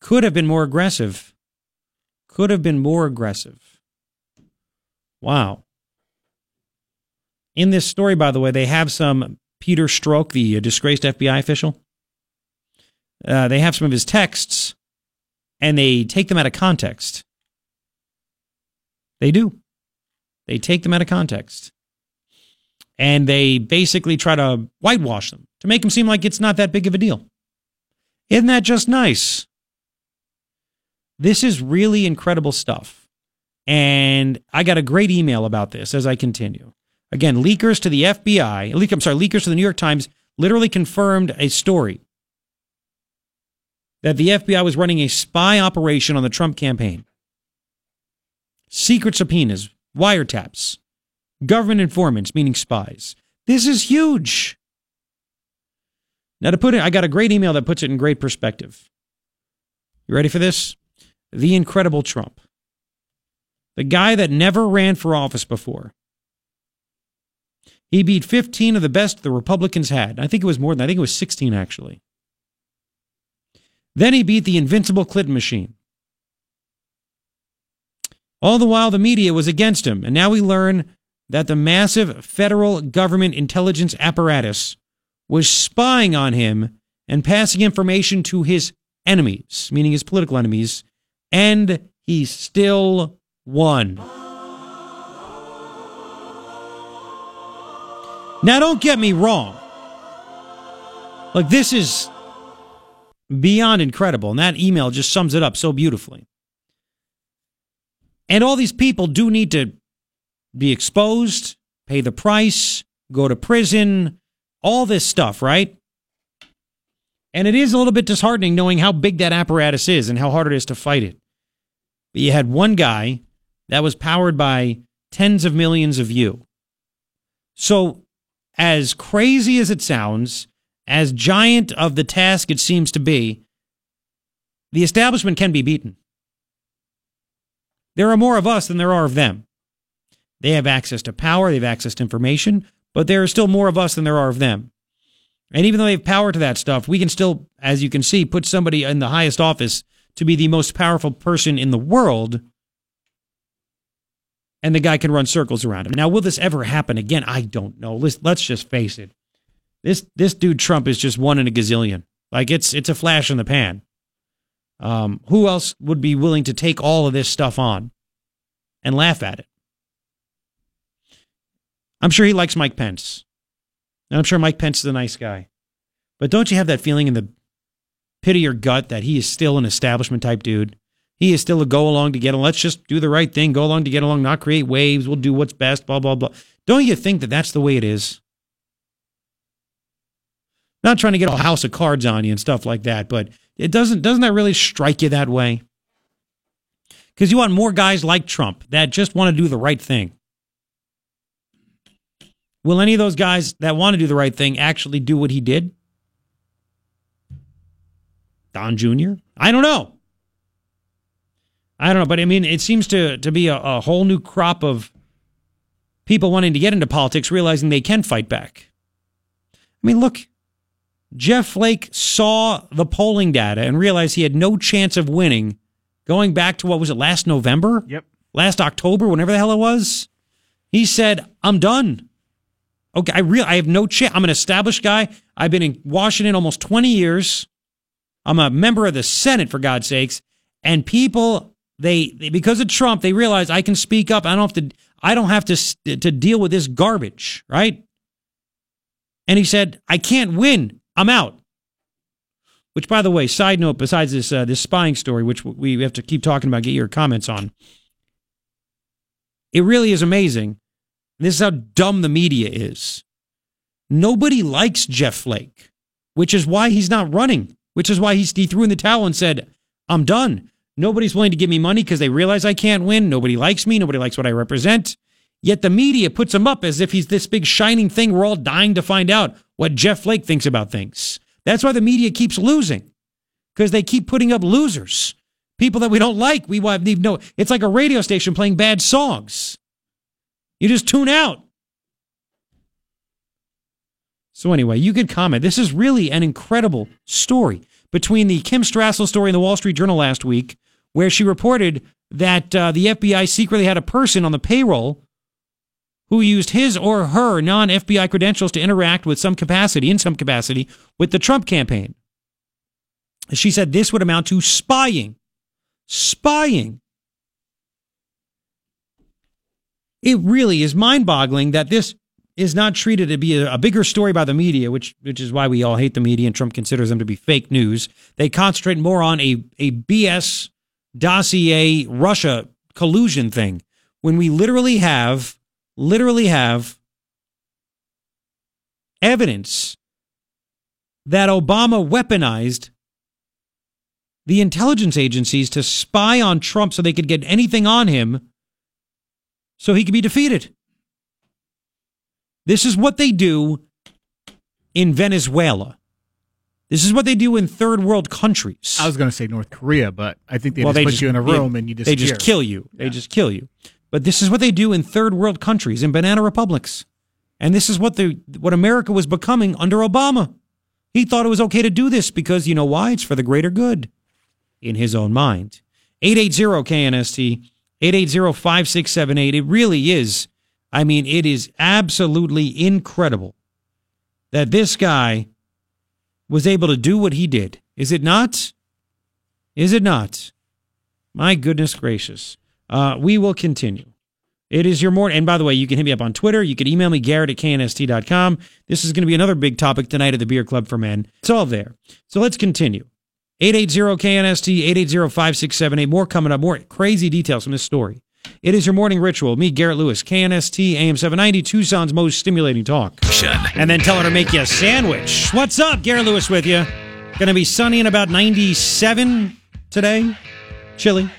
could have been more aggressive. Could have been more aggressive. Wow. In this story, by the way, they have some Peter Strzok, the disgraced FBI official. Uh, they have some of his texts and they take them out of context. They do. They take them out of context. And they basically try to whitewash them to make them seem like it's not that big of a deal. Isn't that just nice? This is really incredible stuff. And I got a great email about this as I continue. Again, leakers to the FBI, leak, I'm sorry, leakers to the New York Times literally confirmed a story that the FBI was running a spy operation on the Trump campaign. Secret subpoenas, wiretaps, government informants, meaning spies. This is huge. Now, to put it, I got a great email that puts it in great perspective. You ready for this? The incredible Trump. The guy that never ran for office before. He beat 15 of the best the Republicans had. I think it was more than, I think it was 16 actually. Then he beat the invincible Clinton machine. All the while, the media was against him, and now we learn that the massive federal government intelligence apparatus was spying on him and passing information to his enemies, meaning his political enemies, and he still won. Now, don't get me wrong. Like, this is beyond incredible, and that email just sums it up so beautifully. And all these people do need to be exposed, pay the price, go to prison, all this stuff, right? And it is a little bit disheartening knowing how big that apparatus is and how hard it is to fight it. But you had one guy that was powered by tens of millions of you. So, as crazy as it sounds, as giant of the task it seems to be, the establishment can be beaten. There are more of us than there are of them. They have access to power, they have access to information, but there are still more of us than there are of them. And even though they have power to that stuff, we can still, as you can see, put somebody in the highest office to be the most powerful person in the world, and the guy can run circles around him. Now, will this ever happen again? I don't know. Let's, let's just face it. This this dude Trump is just one in a gazillion. Like it's it's a flash in the pan. Um, who else would be willing to take all of this stuff on and laugh at it? I'm sure he likes Mike Pence. And I'm sure Mike Pence is a nice guy. But don't you have that feeling in the pit of your gut that he is still an establishment type dude? He is still a go along to get along. Let's just do the right thing, go along to get along, not create waves. We'll do what's best, blah, blah, blah. Don't you think that that's the way it is? Not trying to get a house of cards on you and stuff like that, but it doesn't doesn't that really strike you that way? Because you want more guys like Trump that just want to do the right thing. Will any of those guys that want to do the right thing actually do what he did? Don Jr.? I don't know. I don't know, but I mean, it seems to to be a, a whole new crop of people wanting to get into politics, realizing they can fight back. I mean, look, Jeff Flake saw the polling data and realized he had no chance of winning. Going back to what was it last November? Yep. Last October, whenever the hell it was, he said, "I'm done." Okay, I real I have no chance. I'm an established guy. I've been in Washington almost 20 years. I'm a member of the Senate for God's sakes. And people they, they because of Trump, they realize I can speak up. I don't have to I don't have to to deal with this garbage, right? And he said, "I can't win. I'm out." Which by the way, side note besides this uh, this spying story which we have to keep talking about, get your comments on. It really is amazing. This is how dumb the media is. Nobody likes Jeff Flake, which is why he's not running, which is why he, he threw in the towel and said, I'm done. Nobody's willing to give me money because they realize I can't win. Nobody likes me. Nobody likes what I represent. Yet the media puts him up as if he's this big shining thing. We're all dying to find out what Jeff Flake thinks about things. That's why the media keeps losing because they keep putting up losers, people that we don't like. We need no. It's like a radio station playing bad songs. You just tune out. So anyway, you could comment. This is really an incredible story between the Kim Strassel story in the Wall Street Journal last week, where she reported that uh, the FBI secretly had a person on the payroll who used his or her non-FBI credentials to interact with some capacity, in some capacity, with the Trump campaign. She said this would amount to spying. Spying. It really is mind-boggling that this is not treated to be a, a, bigger story by the media, which which is why we all hate the media and Trump considers them to be fake news. They concentrate more on a a BS dossier Russia collusion thing when we literally have literally have evidence that Obama weaponized the intelligence agencies to spy on Trump so they could get anything on him so he could be defeated. This is what they do in Venezuela. This is what they do in third world countries. I was going to say North Korea, but I think they well, just they put just, you in a room and you disappear. They just kill you. Yeah. They just kill you. But this is what they do in third world countries, in banana republics. And this is what the what America was becoming under Obama. He thought it was okay to do this because you know why? It's for the greater good in his own mind. 880 KNST 880 5678. It really is I mean, it is absolutely incredible that this guy was able to do what he did. Is it not? Is it not? My goodness gracious. Uh, we will continue. It is your morning. And by the way, you can hit me up on Twitter. You can email me, Garrett at knst.com. This is going to be another big topic tonight at the Beer Club for Men. It's all there. So let's continue. 880-KNST, 880-5678. More coming up. More crazy details from this story. It is your morning ritual. Me, Garrett Lewis, KNST, AM 790, Tucson's most stimulating talk. And then tell her to make you a sandwich. What's up? Garrett Lewis with you. Going to be sunny and about 97 today. Chilly.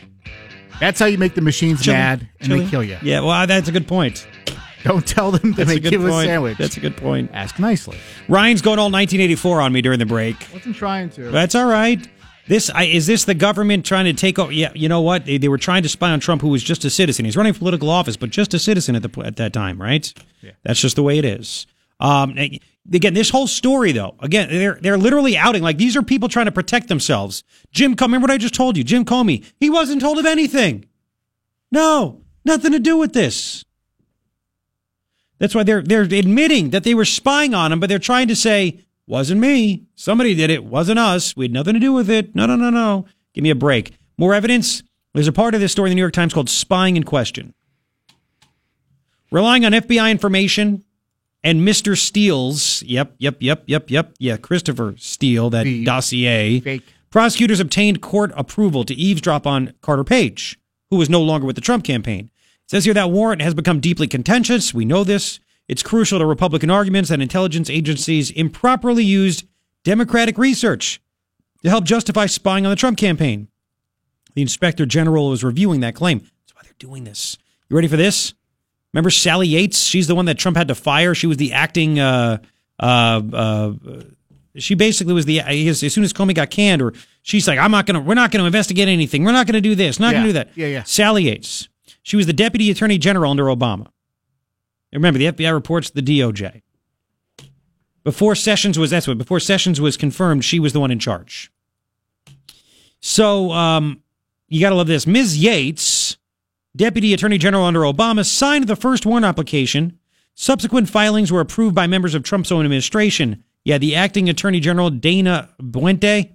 That's how you make the machines Chilly. mad and Chilly. they kill you. Yeah, well, that's a good point. Don't tell them to make you a sandwich. That's a good point. Ask nicely. Ryan's going all 1984 on me during the break. Wasn't trying to. That's all right. This I, is this the government trying to take over? Yeah, you know what? They, they were trying to spy on Trump, who was just a citizen. He's running for political office, but just a citizen at the at that time, right? Yeah. That's just the way it is. Um, again, this whole story, though, again, they're they're literally outing like these are people trying to protect themselves. Jim, Comey, remember what I just told you? Jim Comey, he wasn't told of anything. No, nothing to do with this. That's why they're they're admitting that they were spying on him, but they're trying to say wasn't me. Somebody did it. Wasn't us. We had nothing to do with it. No, no, no, no. Give me a break. More evidence. There's a part of this story in the New York Times called Spying in Question. Relying on FBI information and Mr. Steele's, yep, yep, yep, yep, yep, yeah, Christopher Steele, that the dossier. Fake. Prosecutors obtained court approval to eavesdrop on Carter Page, who was no longer with the Trump campaign. It says here that warrant has become deeply contentious. We know this. It's crucial to Republican arguments that intelligence agencies improperly used Democratic research to help justify spying on the Trump campaign. The inspector general was reviewing that claim. That's why they're doing this. You ready for this? Remember Sally Yates? She's the one that Trump had to fire. She was the acting. Uh, uh, uh, she basically was the as soon as Comey got canned, or She's like, I'm not gonna. We're not gonna investigate anything. We're not gonna do this. Not Yeah. gonna do that. Yeah, yeah. Sally Yates. She was the deputy attorney general under Obama. Remember, the FBI reports the DOJ. Before Sessions was that's what before Sessions was confirmed, she was the one in charge. So um, you got to love this. Ms. Yates, deputy attorney general under Obama, signed the first warrant application. Subsequent filings were approved by members of Trump's own administration. Yeah, the acting attorney general Dana Boente,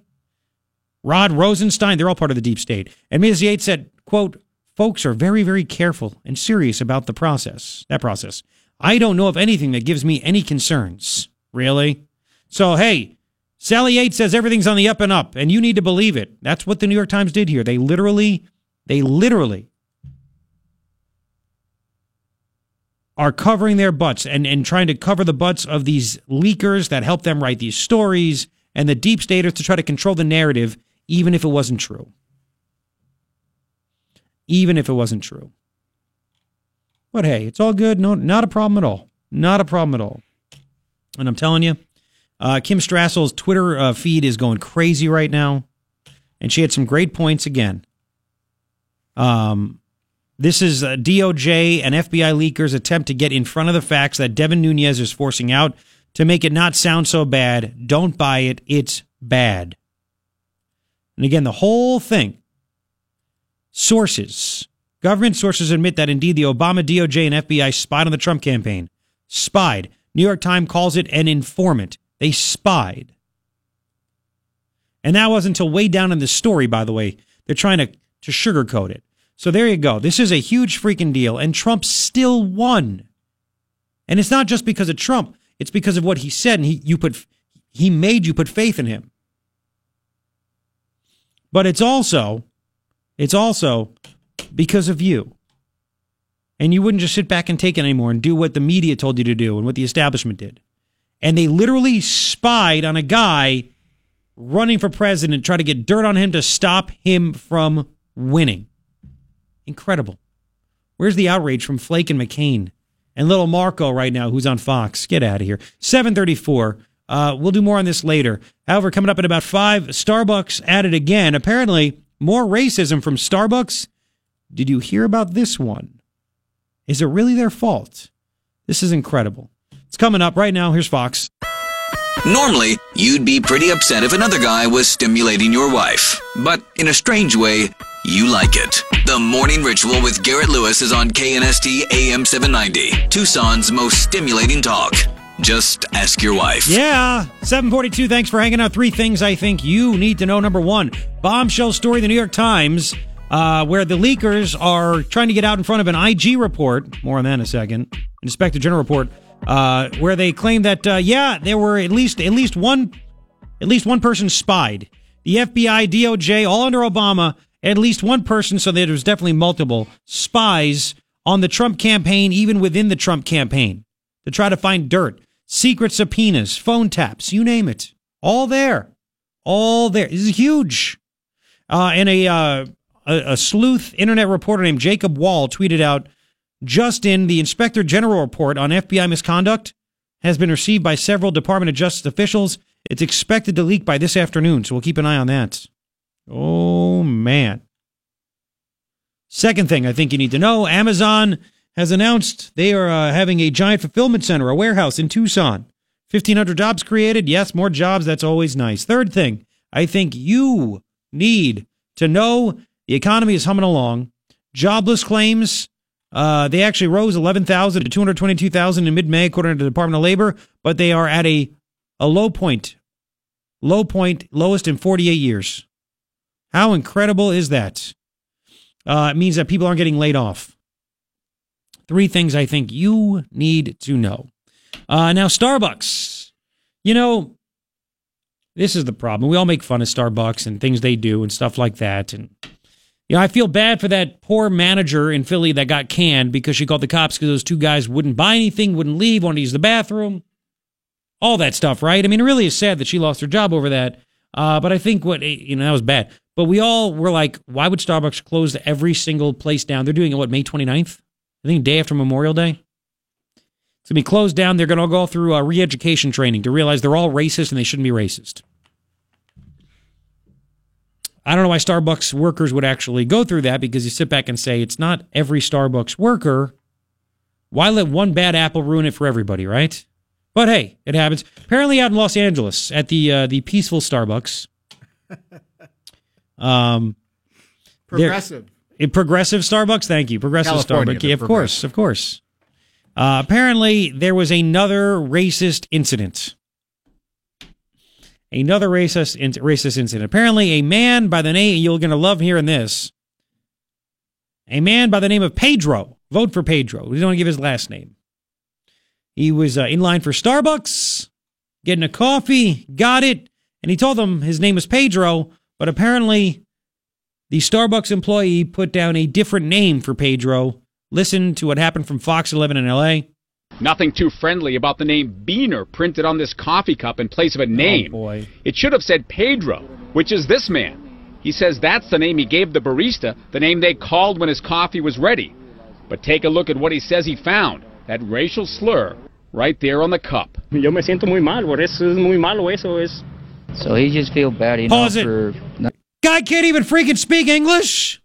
Rod Rosenstein, they're all part of the deep state. And Ms. Yates said, quote, folks are very, very careful and serious about the process, that process. I don't know of anything that gives me any concerns. Really? So, hey, Sally Yates says everything's on the up and up, and you need to believe it. That's what the New York Times did here. They literally, they literally are covering their butts and, and trying to cover the butts of these leakers that help them write these stories and the deep staters to try to control the narrative, even if it wasn't true. Even if it wasn't true. But hey, it's all good. No, not a problem at all. Not a problem at all. And I'm telling you, uh, Kim Strassel's Twitter uh, feed is going crazy right now, and she had some great points again. Um, this is uh, DOJ and FBI leakers' attempt to get in front of the facts that Devin Nunes is forcing out to make it not sound so bad. Don't buy it; it's bad. And again, the whole thing. Sources, government sources admit that indeed the Obama DOJ and FBI spied on the Trump campaign. Spied. New York Times calls it an informant. They spied. And that wasn't until way down in the story, by the way. They're trying to, to sugarcoat it. So there you go. This is a huge freaking deal, and Trump still won. And it's not just because of Trump, it's because of what he said, and he you put he made you put faith in him. But it's also it's also because of you. And you wouldn't just sit back and take it anymore and do what the media told you to do and what the establishment did. And they literally spied on a guy running for president, try to get dirt on him to stop him from winning. Incredible. Where's the outrage from Flake and McCain and little Marco right now, who's on Fox? Get out of here. 734. Uh, we'll do more on this later. However, coming up at about five, Starbucks added again. Apparently, more racism from Starbucks. Did you hear about this one? Is it really their fault? This is incredible. It's coming up right now. Here's Fox. Normally, you'd be pretty upset if another guy was stimulating your wife. But in a strange way, you like it. The Morning Ritual with Garrett Lewis is on KNST AM 790, Tucson's most stimulating talk. Just ask your wife. Yeah, 742. Thanks for hanging out. Three things I think you need to know. Number one, bombshell story, the New York Times, uh, where the leakers are trying to get out in front of an IG report. More on that in a second. Inspector General report, uh, where they claim that uh, yeah, there were at least at least one at least one person spied. The FBI, DOJ, all under Obama, at least one person, so there was definitely multiple spies on the Trump campaign, even within the Trump campaign, to try to find dirt, secret subpoenas, phone taps, you name it, all there, all there. This is huge. Uh, and a, uh, a a sleuth internet reporter named Jacob Wohl tweeted out, just in the Inspector General report on FBI misconduct has been received by several Department of Justice officials. It's expected to leak by this afternoon, so we'll keep an eye on that. Oh, man. Second thing I think you need to know Amazon has announced they are uh, having a giant fulfillment center, a warehouse in Tucson. 1,500 jobs created. Yes, more jobs. That's always nice. Third thing I think you need to know the economy is humming along. Jobless claims, uh, they actually rose 11,000 to 222,000 in mid May, according to the Department of Labor, but they are at a, a low point. Low point, lowest in 48 years. How incredible is that? Uh, it means that people aren't getting laid off. Three things I think you need to know. Uh, now, Starbucks. You know, this is the problem. We all make fun of Starbucks and things they do and stuff like that. And, you know, I feel bad for that poor manager in Philly that got canned because she called the cops because those two guys wouldn't buy anything, wouldn't leave, wanted to use the bathroom. All that stuff, right? I mean, it really is sad that she lost her job over that. Uh, but I think what, you know, that was bad. But we all were like, why would Starbucks close every single place down? They're doing it, what, May 29th? I think day after Memorial Day. It's going to be closed down. They're going to go through uh, re education training to realize they're all racist and they shouldn't be racist. I don't know why Starbucks workers would actually go through that because you sit back and say it's not every Starbucks worker. Why let one bad apple ruin it for everybody, right? But hey, it happens. Apparently, out in Los Angeles at the uh, the peaceful Starbucks, um, Progressive. A progressive Starbucks. Thank you, progressive California, Starbucks. Yeah, of course, of course. Uh, apparently, there was another racist incident. Another racist in- racist incident. Apparently, a man by the name you're going to love hearing this. A man by the name of Pedro. Vote for Pedro. We don't want to give his last name. He was uh, in line for Starbucks, getting a coffee, got it, and he told them his name was Pedro, but apparently the Starbucks employee put down a different name for Pedro. Listen to what happened from Fox 11 in LA. Nothing too friendly about the name Beaner printed on this coffee cup in place of a oh, name. boy. It should have said Pedro, which is this man. He says that's the name he gave the barista, the name they called when his coffee was ready. But take a look at what he says he found that racial slur right there on the cup. Yo me siento muy mal, por eso es muy malo eso es. So he just feel bad, you Pause it. for Guy can't even freaking speak English.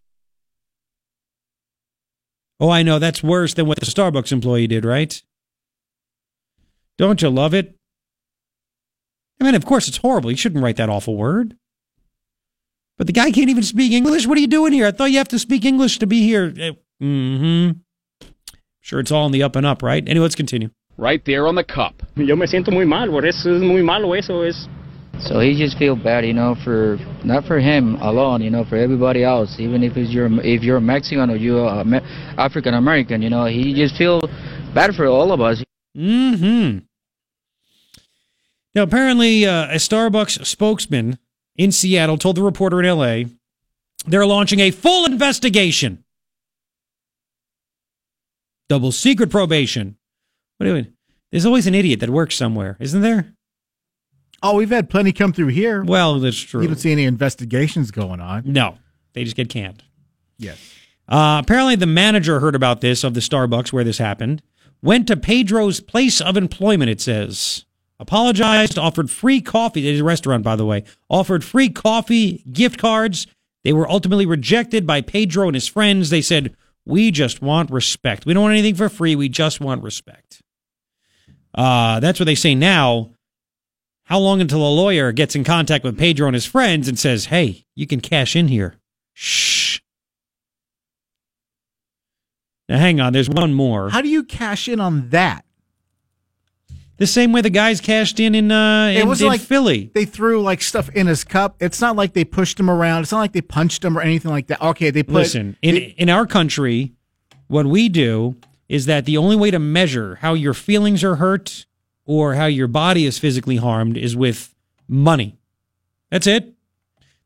Oh, I know. That's worse than what the Starbucks employee did, right? Don't you love it? I mean, of course, it's horrible. You shouldn't write that awful word. But the guy can't even speak English. What are you doing here? I thought you have to speak English to be here. Mm hmm. Sure, it's all in the up and up, right? Anyway, let's continue. Right there on the cup. Yo me siento muy mal, por eso es muy malo eso es. So he just feel bad, you know, for not for him alone, you know, for everybody else. Even if it's you're if you're Mexican or you're African American, you know, he just feel bad for all of us. hmm Now, apparently, uh, a Starbucks spokesman in Seattle told the reporter in LA they're launching a full investigation. Double secret probation. What do you mean? There's always an idiot that works somewhere, isn't there? Oh, we've had plenty come through here. Well, that's true. You don't see any investigations going on. No, they just get canned. Yes. Uh, apparently, the manager heard about this of the Starbucks where this happened, went to Pedro's place of employment, it says, apologized, offered free coffee. It is a restaurant, by the way, offered free coffee, gift cards. They were ultimately rejected by Pedro and his friends. They said, We just want respect. We don't want anything for free. We just want respect. Uh, that's what they say now. How long until a lawyer gets in contact with Pedro and his friends and says, Hey, you can cash in here? Shh. Now, hang on. There's one more. How do you cash in on that? The same way the guys cashed in in, uh, in, it was in like Philly. They threw like stuff in his cup. It's not like they pushed him around. It's not like they punched him or anything like that. Okay, they put. Listen, in in our country, what we do is that the only way to measure how your feelings are hurt or how your body is physically harmed is with money. That's it.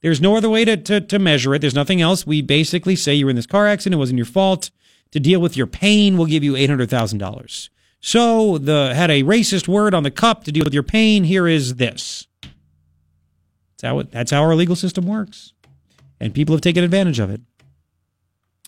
There's no other way to, to, to measure it. There's nothing else. We basically say you were in this car accident. It wasn't your fault. To deal with your pain, we'll give you $800,000. So the had a racist word on the cup to deal with your pain. Here is this. That's how it, that's how our legal system works, and people have taken advantage of it.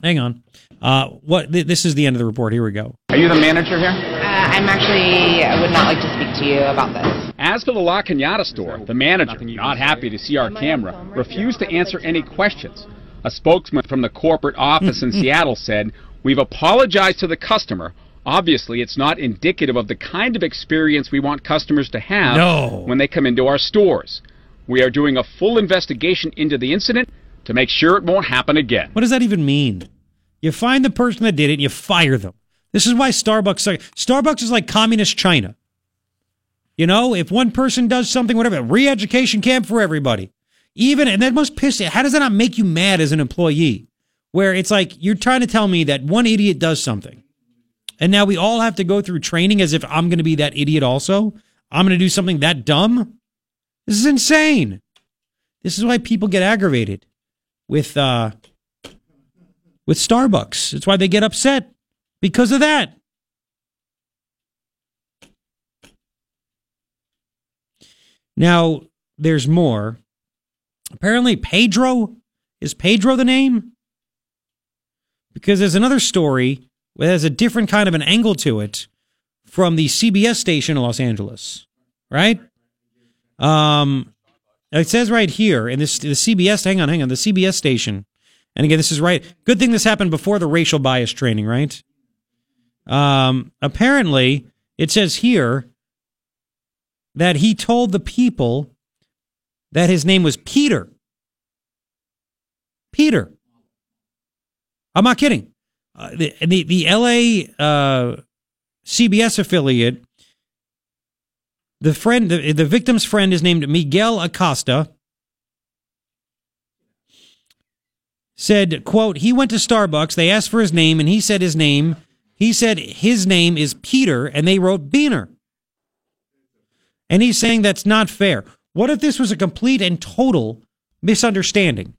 Hang on. Uh, what? Th- this is the end of the report. Here we go. Are you the manager here? Uh, I'm actually, I would not like to speak to you about this. As for the La Cañada store, the manager, not happy to see our camera, refused to answer any questions. A spokesman from the corporate office in Seattle said, We've apologized to the customer. Obviously, it's not indicative of the kind of experience we want customers to have No. when they come into our stores. We are doing a full investigation into the incident to make sure it won't happen again. What does that even mean? You find the person that did it and you fire them. This is why Starbucks Starbucks is like communist China. You know, if one person does something, whatever, re-education camp for everybody. Even and that must piss you. How does that not make you mad as an employee? Where it's like you're trying to tell me that one idiot does something. And now we all have to go through training as if I'm going to be that idiot also. I'm going to do something that dumb. This is insane. This is why people get aggravated with uh with Starbucks. It's why they get upset because of that. Now, there's more. Apparently, Pedro is Pedro the name? Because there's another story that has a different kind of an angle to it from the CBS station in Los Angeles, right? Um, It says right here in this the CBS. Hang on, hang on. The CBS station. And again, this is right. Good thing this happened before the racial bias training, right? Um, apparently, it says here that he told the people that his name was Peter. Peter. I'm not kidding. Uh, the, the the LA uh, CBS affiliate, the friend, the, the victim's friend is named Miguel Acosta. Said, "quote He went to Starbucks. They asked for his name, and he said his name. He said his name is Peter, and they wrote Beaner. And he's saying that's not fair. What if this was a complete and total misunderstanding?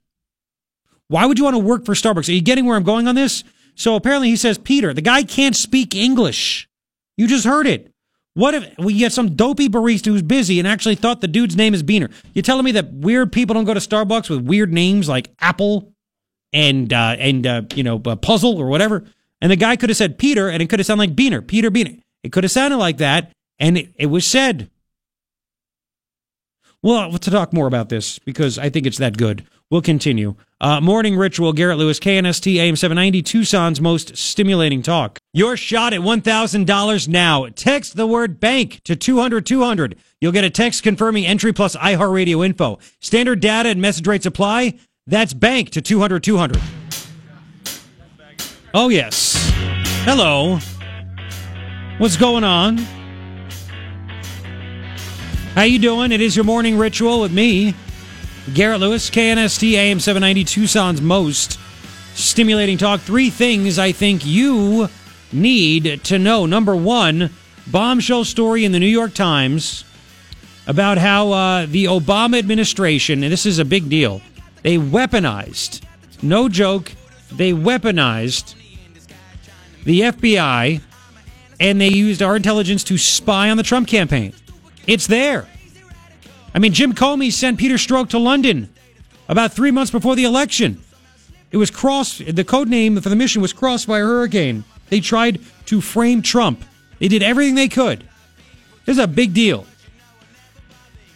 Why would you want to work for Starbucks? Are you getting where I'm going on this? So apparently he says, Peter, the guy can't speak English. You just heard it. What if we get some dopey barista who's busy and actually thought the dude's name is Beaner? You telling me that weird people don't go to Starbucks with weird names like Apple and uh, and uh, you know Puzzle or whatever? And the guy could have said Peter, and it could have sounded like Beaner, Peter Beaner. It could have sounded like that, and it, it was said. Well, to talk more about this because I think it's that good. We'll continue. Uh, morning ritual. Garrett Lewis, KNST AM 790, Tucson's most stimulating talk. Your shot at $1,000 now. Text the word bank to 200 200. You'll get a text confirming entry plus iHeartRadio info. Standard data and message rates apply. That's bank to 200 200. Oh, yes. Hello. What's going on? How you doing? It is your morning ritual with me, Garrett Lewis, KNST AM 790, Tucson's most stimulating talk. Three things I think you need to know. Number one, bombshell story in the New York Times about how uh, the Obama administration, and this is a big deal, they weaponized, no joke, they weaponized the FBI and they used our intelligence to spy on the Trump campaign. It's there. I mean, Jim Comey sent Peter Strzok to London about three months before the election. It was crossed, the code name for the mission was crossed by a hurricane. They tried to frame Trump. They did everything they could. This is a big deal.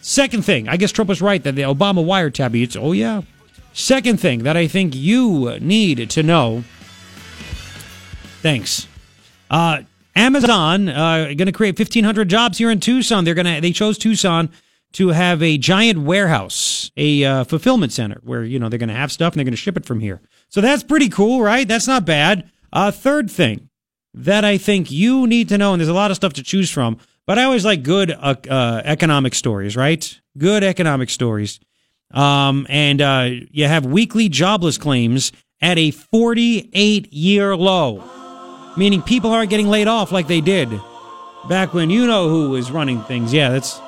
Second thing, I guess Trump was right that the Obama wiretap it's oh yeah. Second thing that I think you need to know. Thanks. Uh, Amazon uh, going to create 1,500 jobs here in Tucson. They're going to they chose Tucson to have a giant warehouse, a uh, fulfillment center where you know they're going to have stuff and they're going to ship it from here. So that's pretty cool, right? That's not bad. Uh, third thing that I think you need to know, and there's a lot of stuff to choose from, but I always like good uh, uh, economic stories, right? Good economic stories. Um, and uh, you have weekly jobless claims at a 48 year low meaning people aren't getting laid off like they did back when you know who was running things. Yeah, that's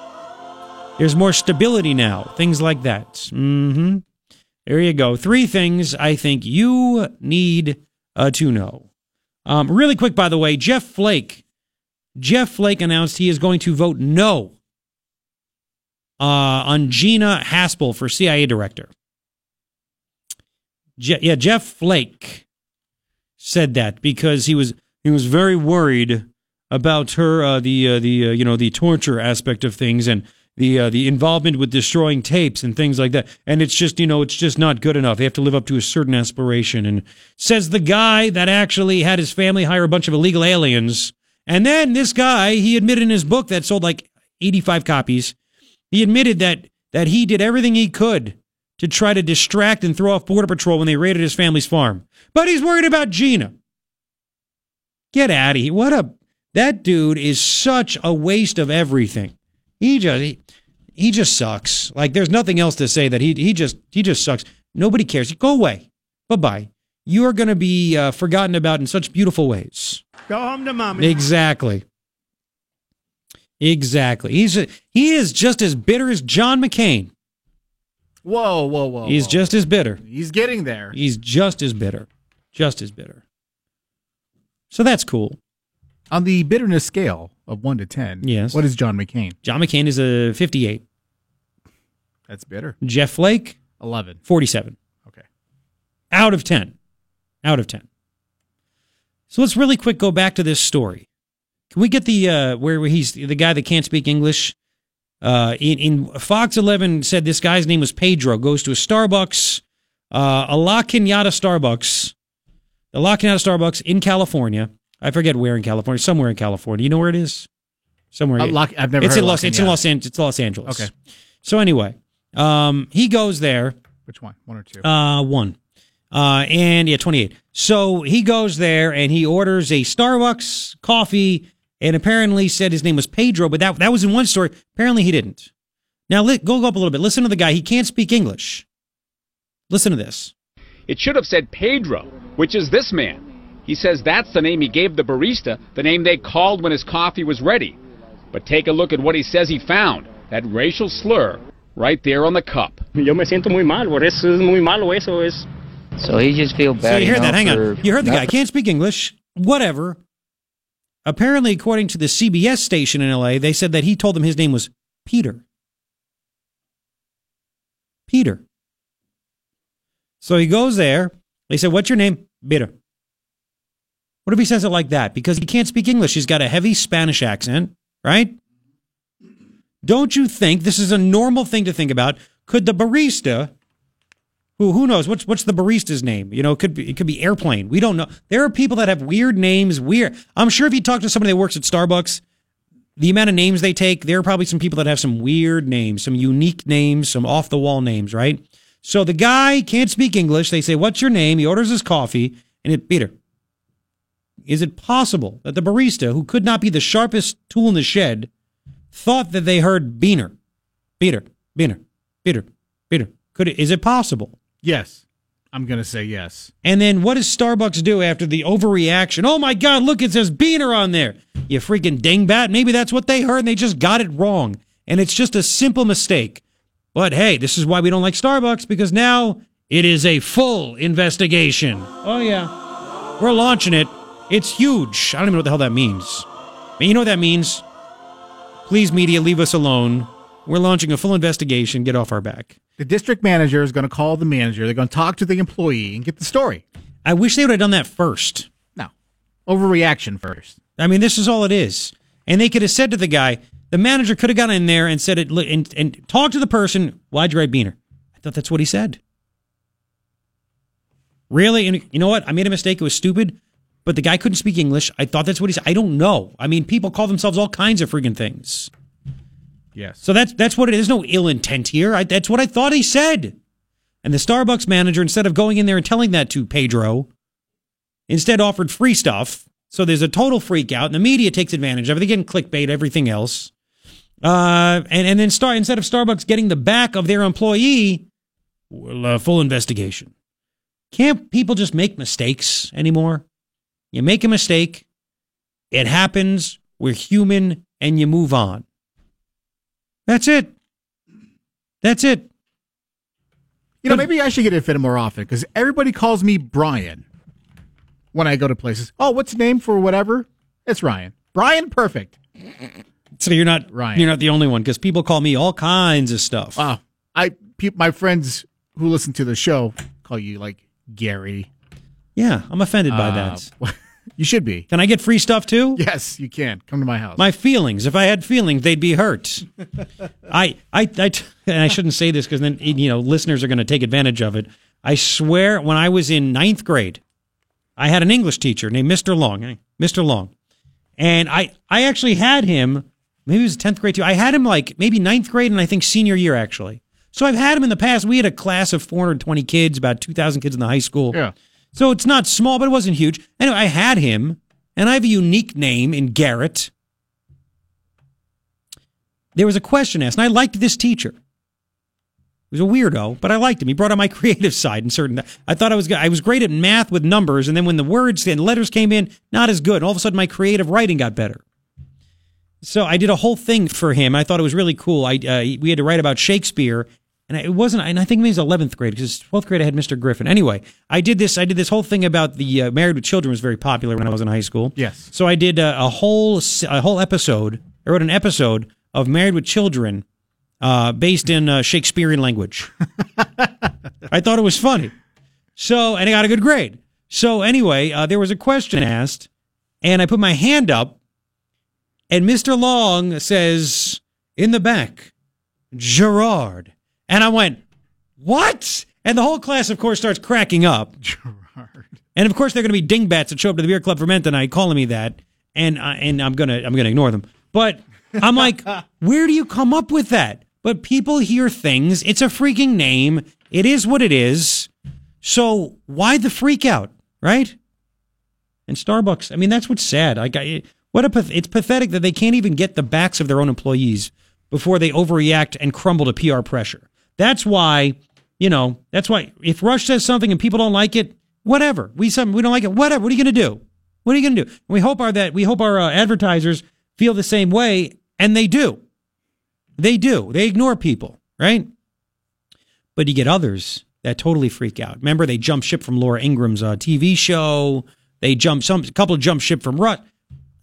there's more stability now. Things like that. Mm-hmm. There you go. Three things I think you need uh, to know. Um, really quick, by the way, Jeff Flake. Jeff Flake announced he is going to vote no uh, on Gina Haspel for CIA director. Je- yeah, Jeff Flake said that because he was he was very worried about her uh, the uh, the uh, you know the torture aspect of things and the uh, the involvement with destroying tapes and things like that. And it's just you know it's just not good enough. They have to live up to a certain aspiration. And says the guy that actually had his family hire a bunch of illegal aliens. And then this guy he admitted in his book that sold like 85 copies he admitted that that he did everything he could to try to distract and throw off border patrol when they raided his family's farm but he's worried about Gina. Get out of here. What a that dude is such a waste of everything. He just he, he just sucks. Like there's nothing else to say that he he just he just sucks. Nobody cares. Go away. Bye-bye. You are going to be uh, forgotten about in such beautiful ways. Go home to mommy. Exactly. Exactly. He's a, he is just as bitter as John McCain. Whoa, whoa, whoa. He's whoa. just as bitter. He's getting there. He's just as bitter. Just as bitter. So that's cool. On the bitterness scale of 1 to 10, Yes. what is John McCain? John McCain is a 58. That's bitter. Jeff Flake, 11. 47. Okay. Out of 10. Out of 10. So let's really quick go back to this story. Can we get the uh where he's the guy that can't speak English Uh, in, in Fox 11 said this guy's name was Pedro. Goes to a Starbucks, uh, a La Quinta Starbucks, the La Quinta Starbucks in California. I forget where in California. Somewhere in California. You know where it is? Somewhere. Uh, La- I've never it's heard in Los. It's in Los Angeles. It's Los Angeles. Okay. So anyway, um, he goes there. Which one? One or two? Uh, one. Uh, and yeah, 28. So he goes there and he orders a Starbucks coffee and apparently said his name was Pedro, but that, that was in one story. Apparently he didn't. Now, li- go go up a little bit. Listen to the guy. He can't speak English. Listen to this. It should have said Pedro, which is this man. He says that's the name he gave the barista, the name they called when his coffee was ready. But take a look at what he says he found that racial slur right there on the cup. Yo me siento muy mal, por eso es muy malo eso es. So he just feel bad. So you heard know, that. Hang for on. You heard the guy. Can't speak English. Whatever. Apparently, according to the CBS station in LA, they said that he told them his name was Peter. Peter. So he goes there. They said, What's your name? Peter. What if he says it like that? Because he can't speak English. He's got a heavy Spanish accent, right? Don't you think this is a normal thing to think about? Could the barista who who knows what's what's the barista's name? You know, it could be it could be airplane. We don't know. There are people that have weird names. Weird. I'm sure if you talk to somebody that works at Starbucks, the amount of names they take, there are probably some people that have some weird names, some unique names, some off the wall names, right? So the guy can't speak English. They say, "What's your name?" He orders his coffee, and it Peter. Is it possible that the barista, who could not be the sharpest tool in the shed, thought that they heard Beaner, Peter, Beaner, Peter, Peter? Could it? Is it possible? Yes. I'm going to say yes. And then what does Starbucks do after the overreaction? Oh my God, look, it says Beaner on there. You freaking dingbat. Maybe that's what they heard and they just got it wrong. And it's just a simple mistake. But hey, this is why we don't like Starbucks because now it is a full investigation. Oh, yeah. We're launching it. It's huge. I don't even know what the hell that means. But you know what that means? Please, media, leave us alone. We're launching a full investigation. Get off our back. The district manager is going to call the manager. They're going to talk to the employee and get the story. I wish they would have done that first. No. Overreaction first. I mean, this is all it is. And they could have said to the guy, the manager could have gone in there and said it and, and talked to the person. Why'd you write Beaner? I thought that's what he said. Really? And you know what? I made a mistake. It was stupid, but the guy couldn't speak English. I thought that's what he said. I don't know. I mean, people call themselves all kinds of freaking things. Yes. So that's that's what it is. There's no ill intent here. I, that's what I thought he said. And the Starbucks manager, instead of going in there and telling that to Pedro, instead offered free stuff. So there's a total freak out, and the media takes advantage of it. They get clickbait, everything else. Uh, and and then start instead of Starbucks getting the back of their employee, well, uh, full investigation. Can't people just make mistakes anymore? You make a mistake, it happens. We're human, and you move on. That's it. That's it. You know, maybe I should get it fit more often because everybody calls me Brian when I go to places. Oh, what's the name for whatever? It's Ryan. Brian, perfect. So you're not Ryan. You're not the only one because people call me all kinds of stuff. Wow. I pe- my friends who listen to the show call you like Gary. Yeah, I'm offended by Uh, that. You should be. Can I get free stuff too? Yes, you can. Come to my house. My feelings. If I had feelings, they'd be hurt. I, I, I, and I shouldn't say this because then you know listeners are going to take advantage of it. I swear, when I was in ninth grade, I had an English teacher named Mr. Long. eh, Mr. Long, and I, I actually had him. Maybe it was tenth grade too. I had him like maybe ninth grade and I think senior year actually. So I've had him in the past. We had a class of 420 kids, about 2,000 kids in the high school. Yeah. So it's not small, but it wasn't huge. Anyway, I had him, and I have a unique name in Garrett. There was a question asked, and I liked this teacher. He was a weirdo, but I liked him. He brought out my creative side in certain. I thought I was I was great at math with numbers, and then when the words and letters came in, not as good. And all of a sudden, my creative writing got better. So I did a whole thing for him. I thought it was really cool. I uh, we had to write about Shakespeare, and it wasn't. And I think maybe it was eleventh grade because twelfth grade I had Mr. Griffin. Anyway, I did this. I did this whole thing about the uh, Married with Children was very popular when I was in high school. Yes. So I did a, a whole a whole episode. I wrote an episode of Married with Children, uh, based in uh, Shakespearean language. I thought it was funny. So, and I got a good grade. So anyway, uh, there was a question asked, and I put my hand up, and Mr. Long says in the back, Gerard. And I went, what? And the whole class, of course, starts cracking up. Gerard. And of course, they're going to be dingbats that show up to the beer club for men tonight, calling me that, and uh, and I'm gonna I'm gonna ignore them. But I'm like, where do you come up with that? But people hear things. It's a freaking name. It is what it is. So why the freak out, right? And Starbucks. I mean, that's what's sad. Like, I, what a path- it's pathetic that they can't even get the backs of their own employees before they overreact and crumble to PR pressure. That's why, you know, that's why if Rush says something and people don't like it, whatever. We some we don't like it, whatever. What are you going to do? What are you going to do? We hope our that we hope our uh, advertisers feel the same way, and they do. They do. They ignore people, right? But you get others that totally freak out. Remember, they jump ship from Laura Ingraham's uh, TV show. They jump some a couple of jump ship from Rut.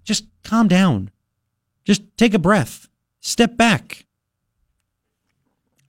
Just calm down. Just take a breath. Step back.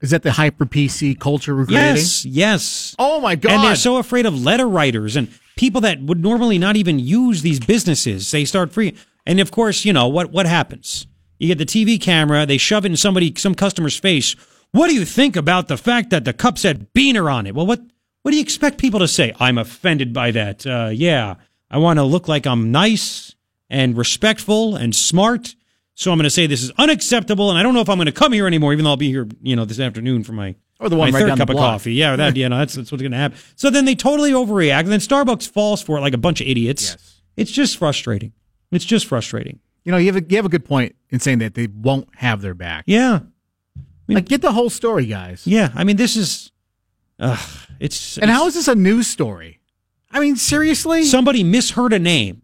Is that the hyper PC culture we're creating? Yes, yes. Oh my god! And they're so afraid of letter writers and people that would normally not even use these businesses. They start free. And of course, you know what what happens? You get the TV camera, they shove it in somebody some customer's face. What do you think about the fact that the cup said Beaner on it? Well, what what do you expect people to say? I'm offended by that. Uh, yeah, I want to look like I'm nice and respectful and smart. So I'm going to say this is unacceptable, and I don't know if I'm going to come here anymore, even though I'll be here, you know, this afternoon for my Or the one my right third cup of coffee. Yeah, that you know that's that's what's going to happen. So then they totally overreact, and then Starbucks falls for it like a bunch of idiots. Yes. It's just frustrating. It's just frustrating. You know, you have a, you have a good point in saying that they won't have their back. Yeah. like, get the whole story, guys. Yeah, I mean, this is, uh, it's And how is this a news story? I mean, seriously? somebody misheard a name,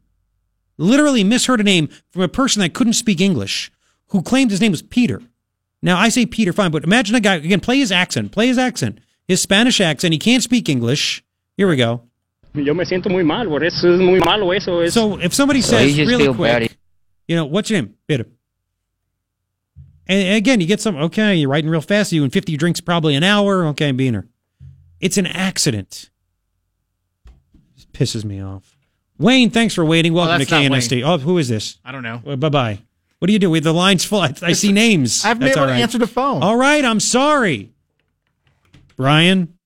literally misheard a name from a person that couldn't speak English, who claimed his name was Peter. Now I say Peter, fine, but imagine a guy again. Play his accent. Play his accent. His Spanish accent. He can't speak English. Here we go. Yo me siento muy mal, por eso es muy malo eso. Es... So if somebody says he just really feel quick, bad. you know, what's your name? Peter. And and again, you get some. Okay, you're writing real fast. You in fifty drinks probably an hour. Okay, Beaner. It's an accident. Just pisses me off. Wayne, thanks for waiting. Welcome to that's KNST. Oh, who is this? I don't know. bye bye. What do you do? We the lines full. I, I see names. I haven't been That's able to right. answer the phone. All right, I'm sorry. Brian.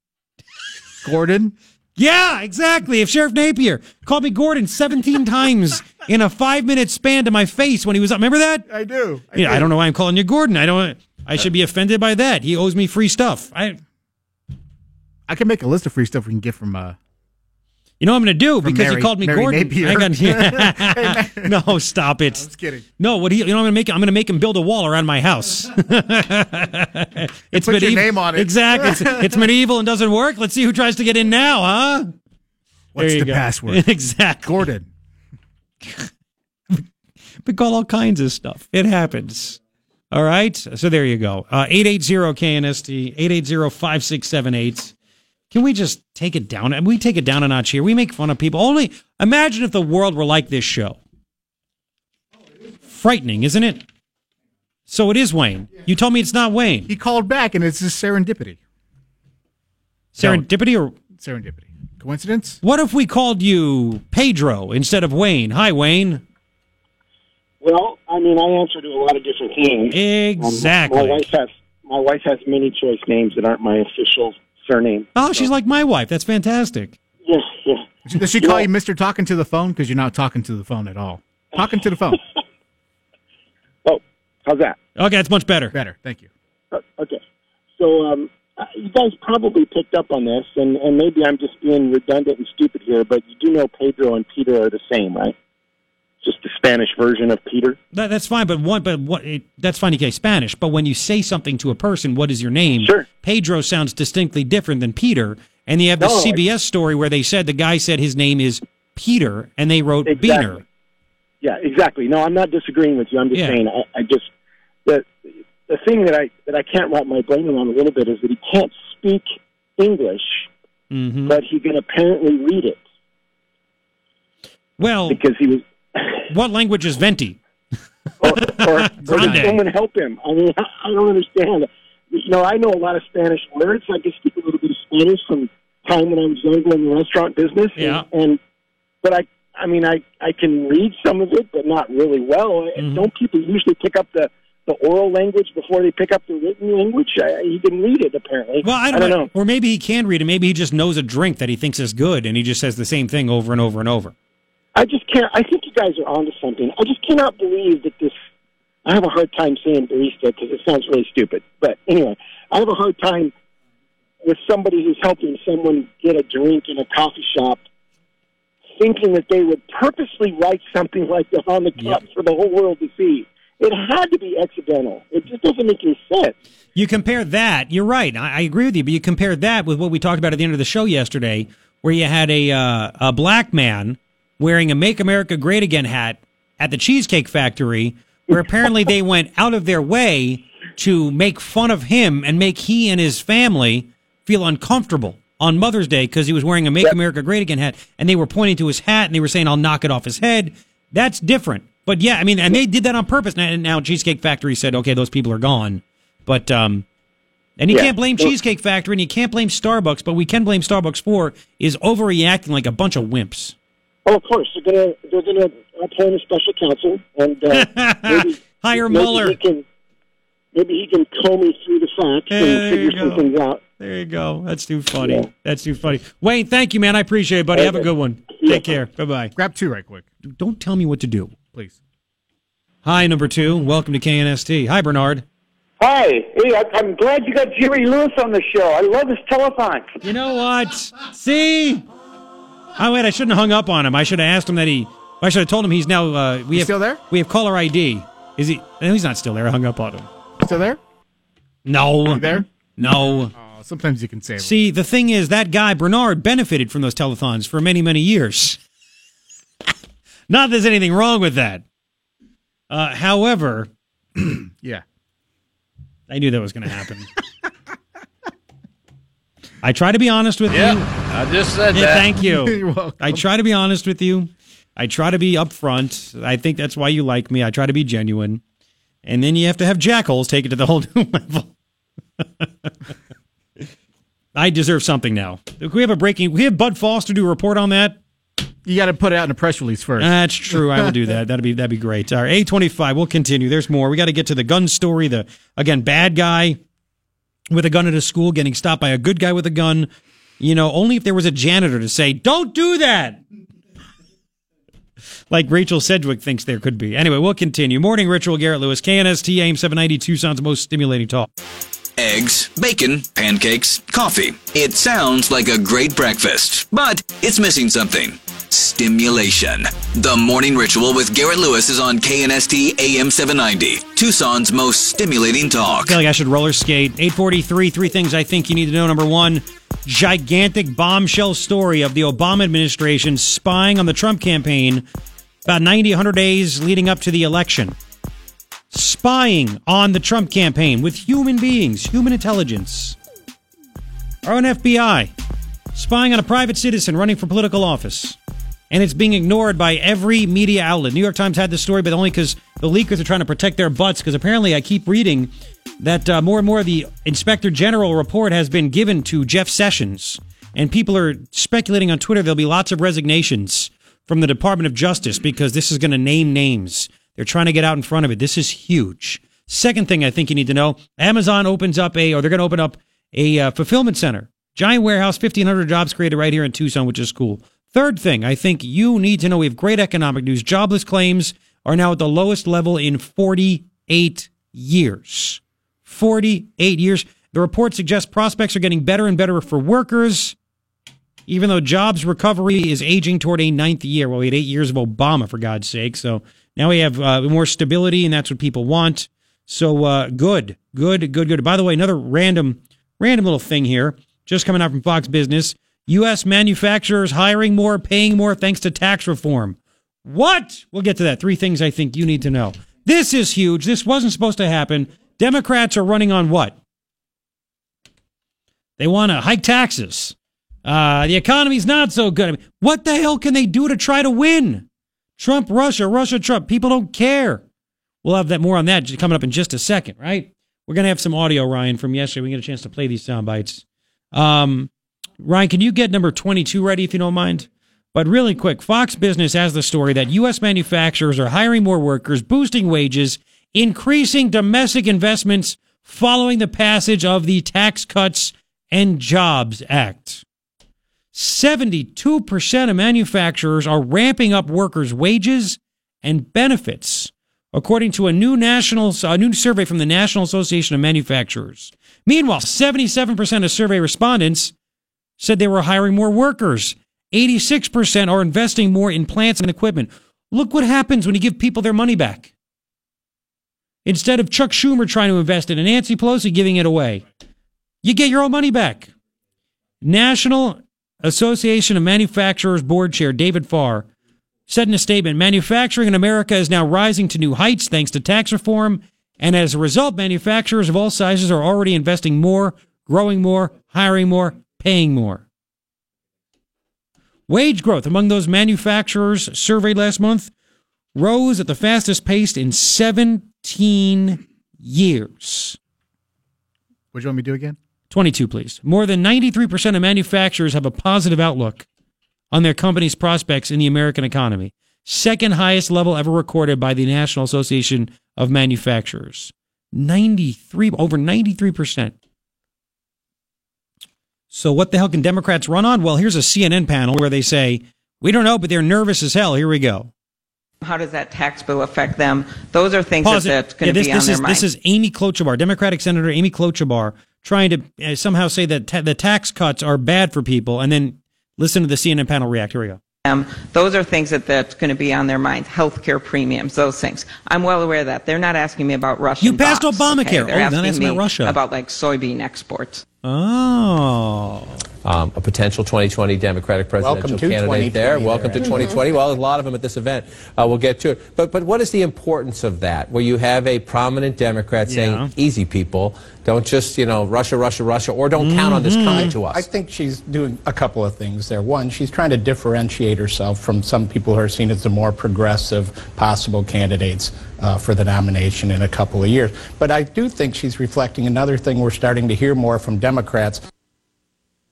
Gordon. Yeah, exactly. If Sheriff Napier called me Gordon 17 times in a five minute span to my face when he was up. Remember that? I do. I yeah, I do. don't know why I'm calling you Gordon. I don't. I should be offended by that. He owes me free stuff. I. I can make a list of free stuff we can get from. uh You know what I'm going to do From because Mary- he called me Mary Gordon. Napier. I got- yeah. no, stop it. Just kidding. No, what he, you know, what I'm going to make. I'm going to make him build a wall around my house. it's put your name on it. Exactly. It's, it's medieval and doesn't work. Let's see who tries to get in now, huh? What's the go. password? exactly. Gordon. We call all kinds of stuff. It happens. All right. So there you go. Uh, 880-KNST, 880-5678. Can we just take it down? And we take it down a notch here. We make fun of people. Only imagine if the world were like this show. Frightening, isn't it? So it is Wayne. You told me it's not Wayne. He called back, and it's just serendipity. Serendipity or Serendipity. Coincidence? what if we called you Pedro instead of Wayne? Hi, Wayne. Well, I mean, I answer to a lot of different things. Exactly. Um, my wife has my wife has many choice names that aren't my official surname. Oh, she's like my wife. That's fantastic. Yeah, yeah. Does she call you Mister Talking to the phone? Because you're not talking to the phone at all. Talking to the phone. Oh, how's that? Okay, it's much better. Better. Thank you. Uh, okay. So um, uh, you guys probably picked up on this, and, and maybe I'm just being redundant and stupid here, but you do know Pedro and Peter are the same, right? Just the Spanish version of Peter. That, that's fine, but one, but what? It, that's fine. You say Spanish, but when you say something to a person, what is your name? Sure. Pedro sounds distinctly different than Peter, and you have the No, I- CBS story where they said the guy said his name is Peter, and they wrote Exactly. Beaner. Yeah, exactly. No, I'm not disagreeing with you. I'm just Yeah. saying I, I just the the thing that I that I can't wrap my brain around a little bit is that he can't speak English, Mm-hmm. but he can apparently read it Well, because he was what language is Venti? or, or, or did someone help him? I mean, I, I don't understand. You know, I know a lot of Spanish words. I can speak a little bit of Spanish from time when I was younger in the restaurant business. and- Yeah. And, but I, I mean, I I can read some of it, but not really well. And mm-hmm. Don't people usually pick up the the oral language before they pick up the written language. I, he can read it apparently. Well, I don't, know. Or maybe he can read it. Maybe he just knows a drink that he thinks is good, and he just says the same thing over and over and over. I just can't. I think you guys are onto something. I just cannot believe that this. I have a hard time saying barista because it sounds really stupid. But anyway, I have a hard time with somebody who's helping someone get a drink in a coffee shop, thinking that they would purposely write something like that on the cup for the whole world to see. It had to be accidental. It just doesn't make any sense. You compare that. You're right. I, I agree with you. But you compare that with what we talked about at the end of the show yesterday, where you had a uh, a black man wearing a "Make America Great Again" hat at the Cheesecake Factory, where apparently they went out of their way to make fun of him and make he and his family feel uncomfortable on Mother's Day because he was wearing a "Make America Great Again" hat, and they were pointing to his hat and they were saying, "I'll knock it off his head." That's different. But yeah, I mean, and they did that on purpose. And now Cheesecake Factory said, "Okay, those people are gone." But um, and you Yeah. can't blame Cheesecake Factory and you can't blame Starbucks, but we can blame Starbucks for is overreacting like a bunch of wimps. Oh, of course they're gonna they're gonna appoint a special counsel and uh, maybe, Hire maybe Mueller. He can, maybe he can comb me through the facts There and figure you some go. things out. There you go. That's too funny. Yeah. That's too funny. Wayne, thank you, man. I appreciate it, buddy. Have a good one. Take care. Bye bye. Grab two right quick. Don't tell me what to do. Please. Hi, number two. Welcome to KNST. Hi, Bernard. Hi. Hey, I, I'm glad you got Jerry Lewis on the show. I love his telethon. You know what? See? Oh wait, I shouldn't have hung up on him. I should have asked him that he. I should have told him he's now. Uh, we He's have, still there? We have caller ID. Is he? No, he's not still there. I hung up on him. Still there? No. there? No. Oh, sometimes you can save. 'em. See, the thing is, that guy Bernard benefited from those telethons for many, many years. Not that there's anything wrong with that. Uh, however, Yeah. I knew that was going to happen. I try to be honest with Yeah, you. I just said Yeah, that. Thank you. You're welcome. I try to be honest with you. I try to be upfront. I think that's why you like me. I try to be genuine. And then you have to have jackals take it to the whole new level. I deserve something now. We have a breaking. We have Bud Foster do a report on that. You got to put it out in a press release first. That's true. I will do that. That'd be that'd be great. All right, eight twenty five. We'll continue. There's more. We got to get to the gun story. The again bad guy with a gun at a school getting stopped by a good guy with a gun. You know, only if there was a janitor to say, "Don't do that." Like Rachel Sedgwick thinks there could be. Anyway, we'll continue. Morning ritual. Garrett Lewis, KNST AM seven ninety Tucson's most stimulating talk. Eggs, bacon, pancakes, coffee. It sounds like a great breakfast, but it's missing something. Stimulation. The Morning Ritual with Garrett Lewis is on KNST AM 790, Tucson's most stimulating I talk. feel like I should roller skate. 843, three things I think you need to know. Number one, gigantic bombshell story of the Obama administration spying on the Trump campaign about 90, 100 days leading up to the election. Spying on the Trump campaign with human beings, human intelligence. Our own FBI spying on a private citizen running for political office. And it's being ignored by every media outlet. New York Times had this story, but only because the leakers are trying to protect their butts. Because apparently, I keep reading that uh, more and more of the Inspector General report has been given to Jeff Sessions. And people are speculating on Twitter there'll be lots of resignations from the Department of Justice because this is going to name names. They're trying to get out in front of it. This is huge. Second thing I think you need to know Amazon opens up a, or they're going to open up a uh, fulfillment center. Giant warehouse, 1,500 jobs created right here in Tucson, which is cool. Third thing I think you need to know we have great economic news. Jobless claims are now at the lowest level in 48 years. 48 years. The report suggests prospects are getting better and better for workers, even though jobs recovery is aging toward a ninth year. Well, we had eight years of Obama, for God's sake. So now we have uh, more stability, and that's what people want. So uh, good, good, good, good. By the way, another random, random little thing here, just coming out from Fox Business. U.S. manufacturers hiring more, paying more thanks to tax reform. What? We'll get to that. Three things I think you need to know. This is huge. This wasn't supposed to happen. Democrats are running on what? They want to hike taxes. Uh, the economy's not so good. I mean, what the hell can they do to try to win? Trump, Russia, Russia, Trump. People don't care. We'll have that more on that coming up in just a second, right? We're gonna have some audio, Ryan, from yesterday. We get a chance to play these sound bites. Um, Ryan, can you get number 22 ready if you don't mind? But really quick, Fox Business has the story that U.S. manufacturers are hiring more workers, boosting wages, increasing domestic investments following the passage of the Tax Cuts and Jobs Act. 72% of manufacturers are ramping up workers' wages and benefits, according to a new national a new survey from the National Association of Manufacturers. Meanwhile, 77% of survey respondents said they were hiring more workers. 86% are investing more in plants and equipment. Look what happens when you give people their money back. Instead of Chuck Schumer trying to invest it and Nancy Pelosi giving it away, you get your own money back. National Association of Manufacturers Board Chair David Farr said in a statement manufacturing in America is now rising to new heights thanks to tax reform. And as a result, manufacturers of all sizes are already investing more, growing more, hiring more, paying more. Wage growth among those manufacturers surveyed last month rose at the fastest pace in 17 years. What do you want me to do again? 22, please. More than 93% of manufacturers have a positive outlook on their company's prospects in the American economy. Second highest level ever recorded by the National Association of Manufacturers. 93, over 93%. So what the hell can Democrats run on? Well, here's a CNN panel where they say, we don't know, but they're nervous as hell. Here we go. How does that tax bill affect them? Those are things Pause it. that's going to be on their is, mind. This is Amy Klobuchar, Democratic Senator Amy Klobuchar, trying to uh, somehow say that ta- the tax cuts are bad for people, and then listen to the CNN panel react. Here we go. Um, those are things that that's going to be on their minds. Healthcare premiums, those things. I'm well aware of that. They're not asking me about Russia. You passed Obamacare. Okay? They're Oh, asking me about Russia. About like soybean exports. Oh. Um, a potential 2020 Democratic presidential Welcome candidate 2020 there. Welcome to 2020. Well, there's a lot of them at this event. Uh, we'll get to it. But, but what is the importance of that, where you have a prominent Democrat Yeah. saying, easy people, don't just, you know, Russia, Russia, Russia, or don't count on this coming to us? I think she's doing a couple of things there. One, she's trying to differentiate herself from some people who are seen as the more progressive possible candidates uh, for the nomination in a couple of years. But I do think she's reflecting another thing we're starting to hear more from Democrats.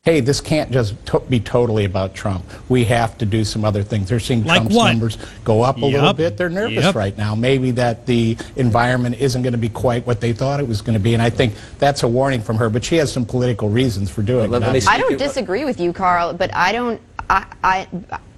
Hey, this can't just to- be totally about Trump. We have to do some other things. They're seeing Like Trump's what? numbers go up a little bit. They're nervous Yep. right now. Maybe that the environment isn't going to be quite what they thought it was going to be. And I think that's a warning from her. But she has some political reasons for doing it. I don't disagree with you, Carl, but I don't. I, I,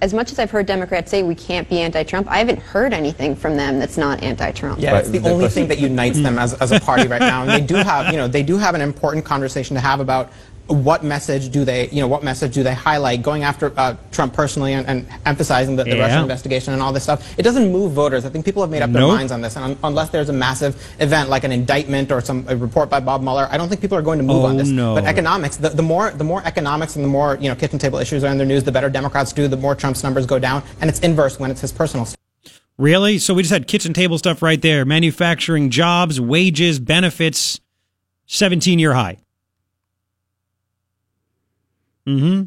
as much as I've heard Democrats say we can't be anti-Trump, I haven't heard anything from them that's not anti-Trump. Yeah, it's the only thing that unites them as, as a party right now. And they do have, you know, they do have an important conversation to have about what message do they, you know, what message do they highlight going after uh, Trump personally and, and emphasizing the, the Yeah. Russian investigation and all this stuff. It doesn't move voters. I think people have made up their minds on this. And un- unless there's a massive event like an indictment or some a report by Bob Mueller, I don't think people are going to move Oh, on this. no. But economics, the, the more the more economics and the more you know kitchen table issues are in the news, the better Democrats do, the more Trump's numbers go down, and it's inverse when it's his personal. Stuff. Really? So we just had kitchen table stuff right there. Manufacturing jobs, wages, benefits, 17 year high. Hmm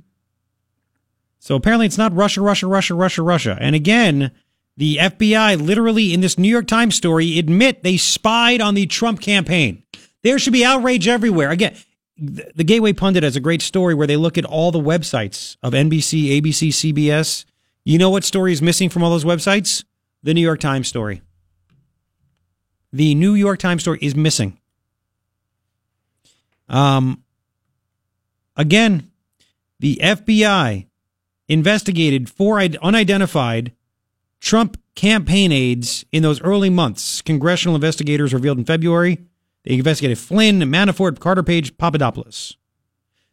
So apparently it's not Russia, Russia, Russia, Russia, Russia. And again, the FBI literally in this New York Times story admit they spied on the Trump campaign. There should be outrage everywhere. Again, the Gateway Pundit has a great story where they look at all the websites of NBC, ABC, CBS. You know what story is missing from all those websites? The New York Times story. The New York Times story is missing. Um, again, the FBI investigated four unidentified Trump campaign aides in those early months. Congressional investigators revealed in February they investigated Flynn, Manafort, Carter Page, Papadopoulos.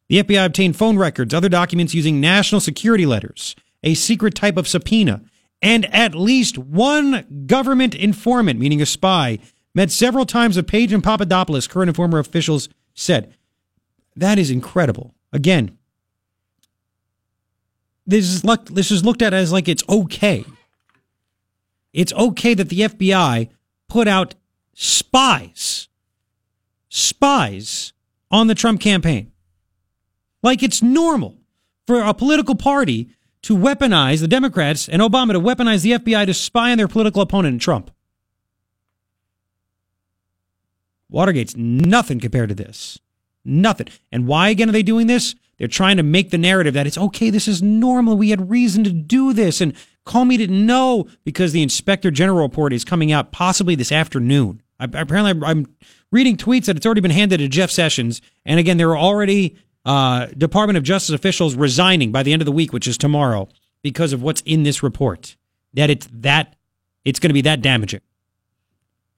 The FBI obtained phone records, other documents using national security letters, a secret type of subpoena, and at least one government informant, meaning a spy, met several times with Page and Papadopoulos, current and former officials said. That is incredible. Again, this is look, this is looked at as like it's okay. It's okay that the FBI put out spies, spies on the Trump campaign. Like it's normal for a political party to weaponize the Democrats and Obama to weaponize the FBI to spy on their political opponent, Trump. Watergate's nothing compared to this. Nothing. And why again are they doing this? They're trying to make the narrative that it's okay, this is normal, we had reason to do this, and Comey didn't know because the Inspector General report is coming out possibly this afternoon. I, apparently, I'm reading tweets that it's already been handed to Jeff Sessions. And again, there are already uh, Department of Justice officials resigning by the end of the week, which is tomorrow, because of what's in this report. That it's that it's going to be that damaging.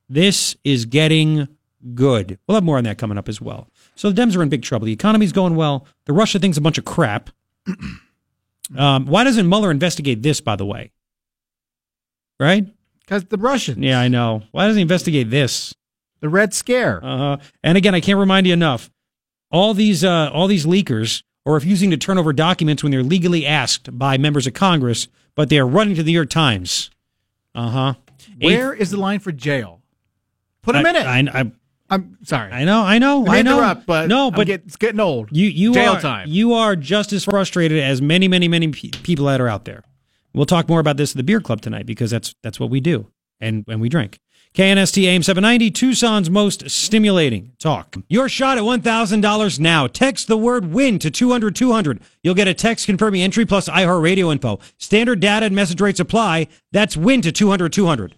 This is getting good. We'll have more on that coming up as well. So the Dems are in big trouble. The economy's going well. The Russia thing's a bunch of crap. um, why doesn't Mueller investigate this, by the way? Right? Because the Russians. Yeah, I know. Why doesn't he investigate this? The Red Scare. Uh huh. And again, I can't remind you enough. All these, uh, all these leakers are refusing to turn over documents when they're legally asked by members of Congress, but they are running to the New York Times. Uh huh. Where is the line for jail? Put them I, in it. I, I, I'm sorry. I know, I know, I I know. interrupt, but no, but get- it's getting old. You, you Jail are, time. You are just as frustrated as many, many, many pe- people that are out there. We'll talk more about this at the beer club tonight because that's that's what we do and and we drink. KNST AM 790, Tucson's most stimulating talk. Your shot at $1,000 now. Text the word WIN to 200 200. You'll get a text confirming entry plus iHeartRadio info. Standard data and message rates apply. That's WIN to 200 200.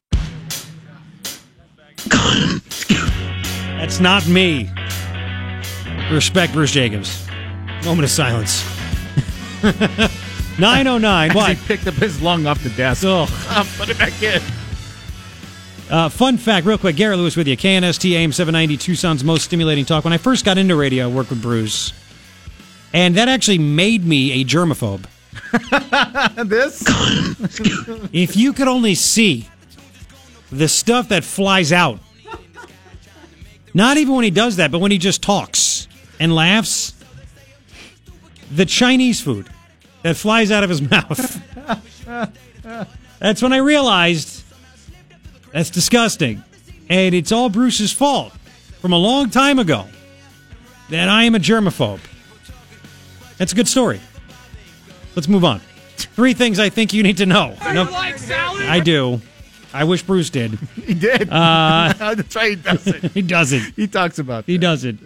That's not me. Respect Bruce Jacobs. Moment of silence. 909. As What? He picked up his lung off the desk. Oh. put it back in. Uh, fun fact, real quick. Garrett Lewis with you. KNST AM 790, Tucson's most stimulating talk. When I first got into radio, I worked with Bruce. And that actually made me a germaphobe. this? If you could only see the stuff that flies out, not even when he does that, but when he just talks and laughs, the Chinese food that flies out of his mouth. That's when I realized that's disgusting. And it's all Bruce's fault from a long time ago that I am a germaphobe. That's a good story. Let's move on. Three things I think you need to know. No- I do. I wish Bruce did. He did. Uh, That's right. He doesn't. he doesn't. He talks about that. He doesn't.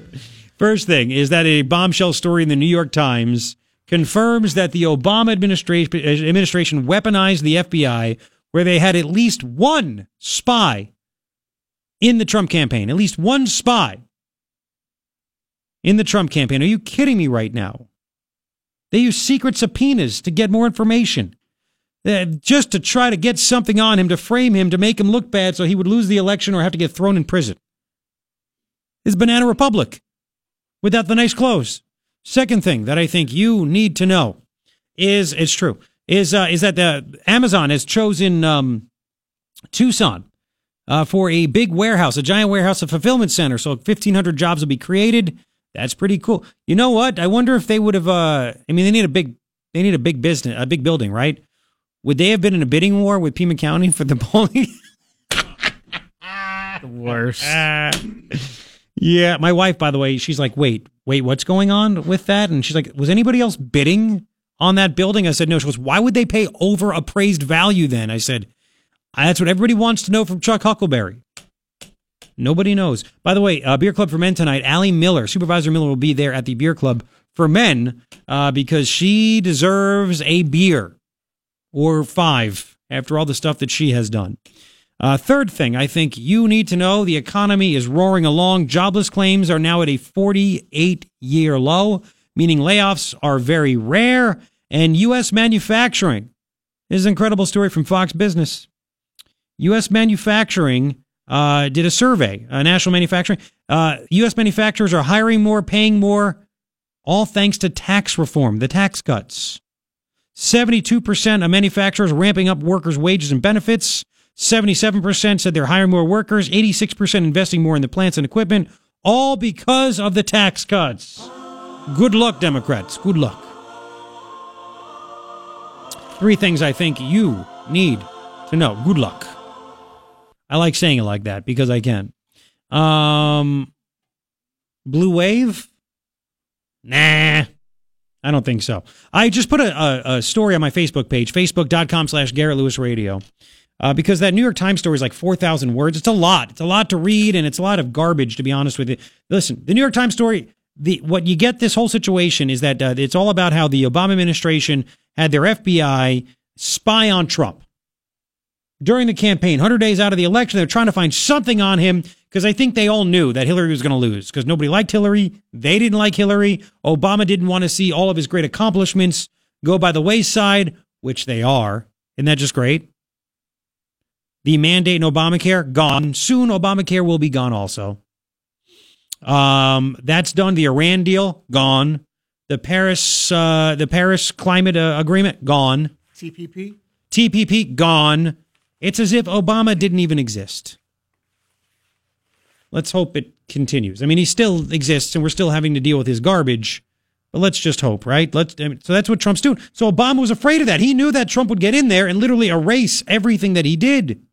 First thing is that a bombshell story in the New York Times confirms that the Obama administration, administration weaponized the FBI, where they had at least one spy in the Trump campaign. At least one spy in the Trump campaign. Are you kidding me right now? They use secret subpoenas to get more information. Uh, just to try to get something on him, to frame him, to make him look bad so he would lose the election or have to get thrown in prison. Is Banana Republic without the nice clothes. Second thing that I think you need to know is it's true is uh, is that the Amazon has chosen um, Tucson uh, for a big warehouse, a giant warehouse, a fulfillment center. So 1,500 jobs will be created. That's pretty cool. You know what? I wonder if they would have. Uh, I mean, they need a big they need a big business, a big building, right? Would they have been in a bidding war with Pima County for the bowling? The worst. Yeah, my wife, by the way, she's like, wait, wait, what's going on with that? And she's like, was anybody else bidding on that building? I said, no. She goes, why would they pay over appraised value then? I said, that's what everybody wants to know from Chuck Huckelberry. Nobody knows. By the way, uh, Beer Club for Men tonight, Ally Miller, Supervisor Miller will be there at the Beer Club for Men uh, because she deserves a beer or five after all the stuff that she has done. Uh, third thing, I think you need to know the economy is roaring along. Jobless claims are now at a 48 year low, meaning layoffs are very rare. And U.S. manufacturing this is an incredible story from Fox Business. U.S. manufacturing uh, did a survey, uh, national manufacturing. Uh, U.S. manufacturers are hiring more, paying more, all thanks to tax reform, the tax cuts. 72% of manufacturers ramping up workers' wages and benefits. 77% said they're hiring more workers. 86% investing more in the plants and equipment, all because of the tax cuts. Good luck, Democrats. Good luck. Three things I think you need to know. Good luck. I like saying it like that because I can. Um, Blue Wave? Nah. I don't think so. I just put a, a, a story on my Facebook page, facebook.com slash Garrett Lewis Radio, uh, because that New York Times story is like 4,000 words. It's a lot. It's a lot to read, and it's a lot of garbage, to be honest with you. Listen, the New York Times story, the what you get this whole situation is that uh, it's all about how the Obama administration had their FBI spy on Trump during the campaign, 100 days out of the election. They're trying to find something on him because I think they all knew that Hillary was going to lose because nobody liked Hillary. They didn't like Hillary. Obama didn't want to see all of his great accomplishments go by the wayside, which they are. Isn't that just great? The mandate in Obamacare gone. Soon, Obamacare will be gone also. Um, that's done. The Iran deal gone. The Paris, uh, the Paris Climate uh, Agreement gone. TPP. TPP gone. It's as if Obama didn't even exist. Let's hope it continues. I mean, he still exists, and we're still having to deal with his garbage. But let's just hope, right? Let's. I mean, so that's what Trump's doing. So Obama was afraid of that. He knew that Trump would get in there and literally erase everything that he did.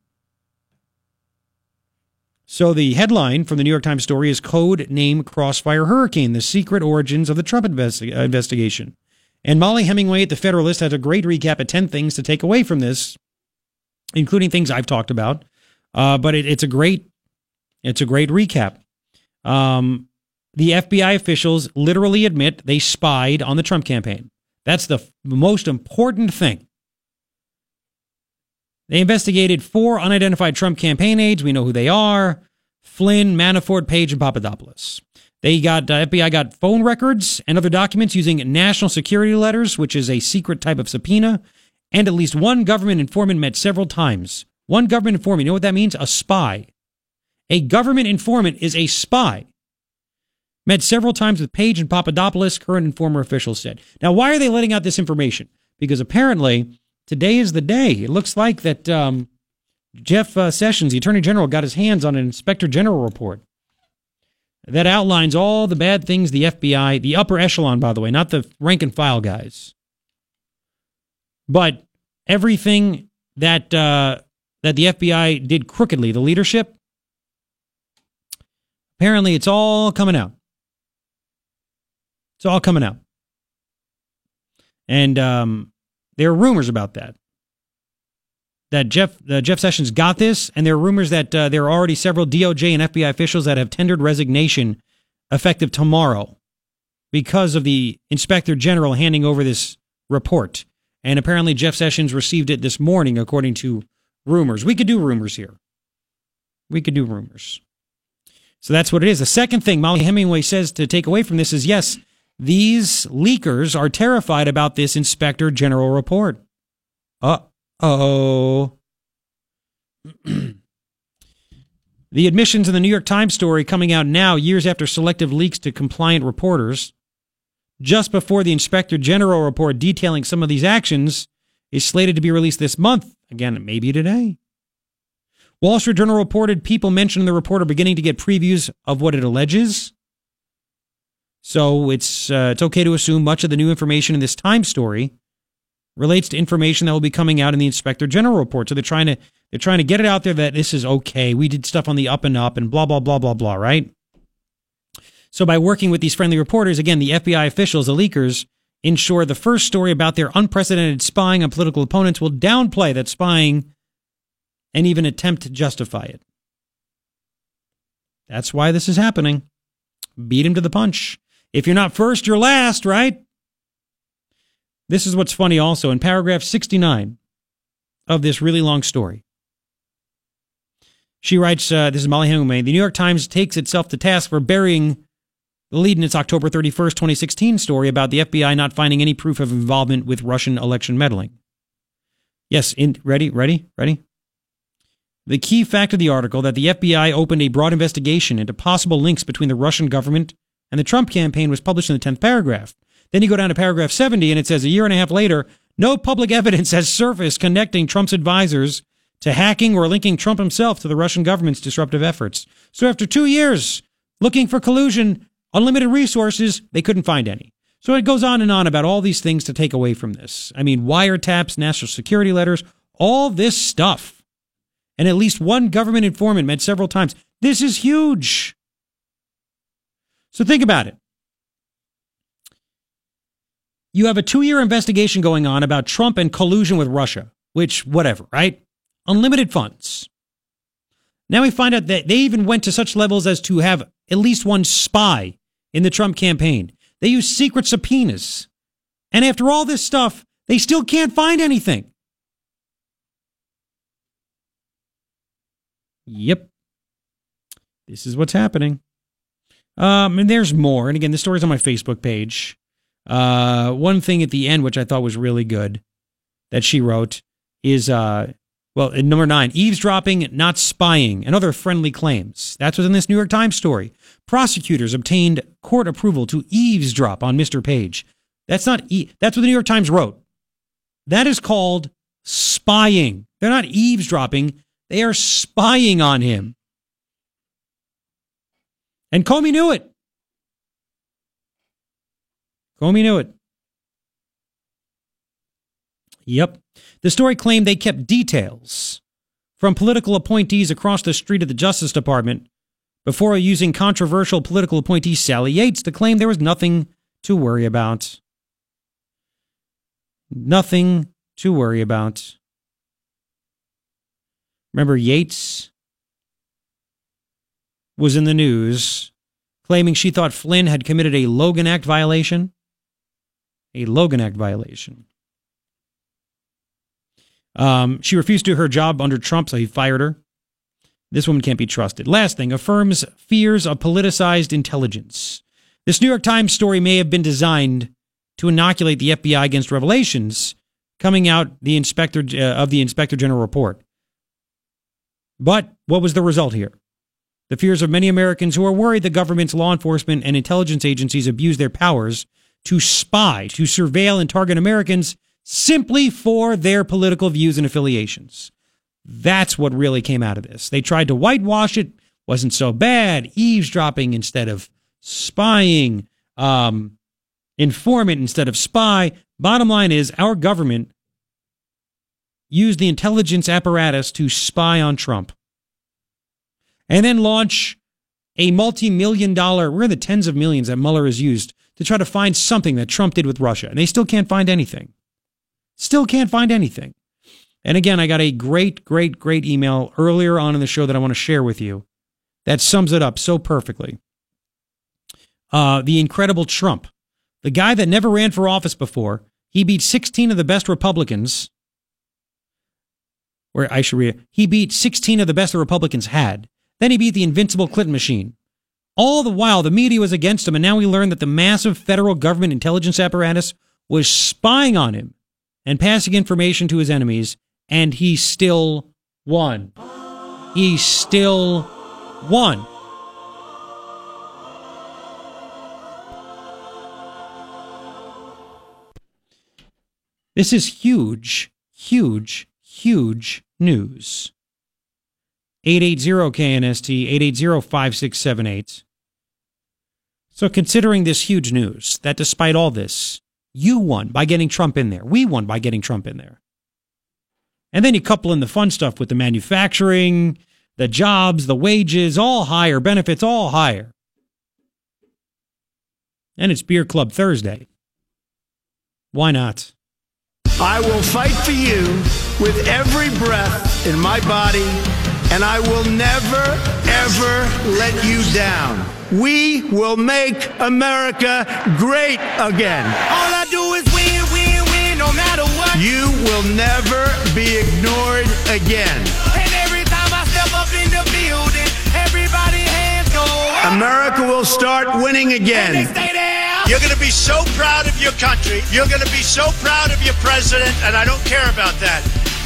So the headline from the New York Times story is Code Name Crossfire Hurricane, the secret origins of the Trump investi- uh, investigation. And Mollie Hemingway at The Federalist has a great recap of 10 things to take away from this, including things I've talked about. Uh, but it, it's a great, it's a great recap. Um, the FBI officials literally admit they spied on the Trump campaign. That's the f- most important thing. They investigated four unidentified Trump campaign aides. We know who they are Flynn, Manafort, Page, and Papadopoulos. They got, uh, FBI got phone records and other documents using national security letters, which is a secret type of subpoena. And at least one government informant met several times. One government informant, you know what that means? A spy. A government informant is a spy. Met several times with Page and Papadopoulos, current and former officials said. Now, why are they letting out this information? Because apparently today is the day. It looks like that um, Jeff uh, Sessions, the Attorney General, got his hands on an Inspector General report that outlines all the bad things the FBI, the upper echelon, by the way, not the rank and file guys, but everything that uh, that the FBI did crookedly, the leadership. Apparently, it's all coming out. It's all coming out, and um, there are rumors about that. That Jeff uh, Jeff Sessions got this, and there are rumors that uh, there are already several DOJ and FBI officials that have tendered resignation effective tomorrow because of the inspector general handing over this report. And apparently, Jeff Sessions received it this morning, according to rumors. We could do rumors here. We could do rumors. So that's what it is. The second thing Mollie Hemingway says to take away from this is yes, these leakers are terrified about this inspector general report. Uh oh. the admissions in the New York Times story coming out now, years after selective leaks to compliant reporters, just before the inspector general report detailing some of these actions is slated to be released this month. Again, maybe today. Wall Street Journal reported people mentioned in the report are beginning to get previews of what it alleges. So it's uh, it's okay to assume much of the new information in this Time story relates to information that will be coming out in the Inspector General report. So they're trying to they're trying to get it out there that this is okay. We did stuff on the up and up and blah blah blah blah blah. Right. So by working with these friendly reporters, again, the FBI officials, the leakers, ensure the first story about their unprecedented spying on political opponents will downplay that spying and even attempt to justify it. That's why this is happening. Beat him to the punch. If you're not first, you're last, right? This is what's funny also. In paragraph 69 of this really long story, she writes uh, this is Mollie Hemingway. The New York Times takes itself to task for burying the lead in its October 31st, 2016 story about the FBI not finding any proof of involvement with Russian election meddling. Yes, in, ready, ready, ready? The key fact of the article that the FBI opened a broad investigation into possible links between the Russian government and the Trump campaign was published in the 10th paragraph. Then you go down to paragraph 70 and it says a year and a half later, no public evidence has surfaced connecting Trump's advisors to hacking or linking Trump himself to the Russian government's disruptive efforts. So after two years looking for collusion, unlimited resources, they couldn't find any. So it goes on and on about all these things to take away from this. I mean, wiretaps, national security letters, all this stuff. And at least one government informant met several times. This is huge. So think about it. You have a two year investigation going on about Trump and collusion with Russia, which, whatever, right? Unlimited funds. Now we find out that they even went to such levels as to have at least one spy in the Trump campaign. They use secret subpoenas. And after all this stuff, they still can't find anything. Yep. This is what's happening. Um, and there's more. And again, the story's on my Facebook page. Uh, one thing at the end, which I thought was really good, that she wrote is, uh, well, number nine, eavesdropping, not spying, and other friendly claims. That's what's in this New York Times story. Prosecutors obtained court approval to eavesdrop on Mr. Page. That's not, e- that's what the New York Times wrote. That is called spying. They're not eavesdropping, they are spying on him. And Comey knew it. Comey knew it. Yep. The story claimed they kept details from political appointees across the street at the Justice Department before using controversial political appointee Sally Yates to claim there was nothing to worry about. Nothing to worry about. Remember, Yates was in the news claiming she thought Flynn had committed a Logan Act violation. A Logan Act violation. Um, she refused to do her job under Trump, so he fired her. This woman can't be trusted. Last thing affirms fears of politicized intelligence. This New York Times story may have been designed to inoculate the FBI against revelations coming out the inspector uh, of the Inspector General report. But what was the result here? The fears of many Americans who are worried the government's law enforcement and intelligence agencies abuse their powers to spy, to surveil, and target Americans simply for their political views and affiliations. That's what really came out of this. They tried to whitewash it, wasn't so bad, eavesdropping instead of spying, um, informant instead of spy. Bottom line is, our government used the intelligence apparatus to spy on Trump and then launch a multi million dollar, we're in the tens of millions that Mueller has used to try to find something that Trump did with Russia. And they still can't find anything. Still can't find anything. And again, I got a great, great, great email earlier on in the show that I want to share with you that sums it up so perfectly. Uh, the incredible Trump, the guy that never ran for office before, he beat 16 of the best Republicans. Where I should read, he beat 16 of the best the Republicans had. Then he beat the invincible Clinton machine. All the while, the media was against him, and now we learn that the massive federal government intelligence apparatus was spying on him and passing information to his enemies, and he still won. He still won. This is huge, huge, huge news. 880-KNST, 880-5678. So considering this huge news, that despite all this, you won by getting Trump in there. We won by getting Trump in there. And then you couple in the fun stuff with the manufacturing, the jobs, the wages, all higher, benefits all higher. And it's Beer Club Thursday. Why not? I will fight for you with every breath in my body, and I will never, ever let you down. We will make America great again. All I do is win, win, win, no matter what. You will never be ignored again. And every time I step up in the building, everybody hands go up. America will start winning again. And they stay there. You're going to be so proud of your country. You're going to be so proud of your president, and I don't care about that.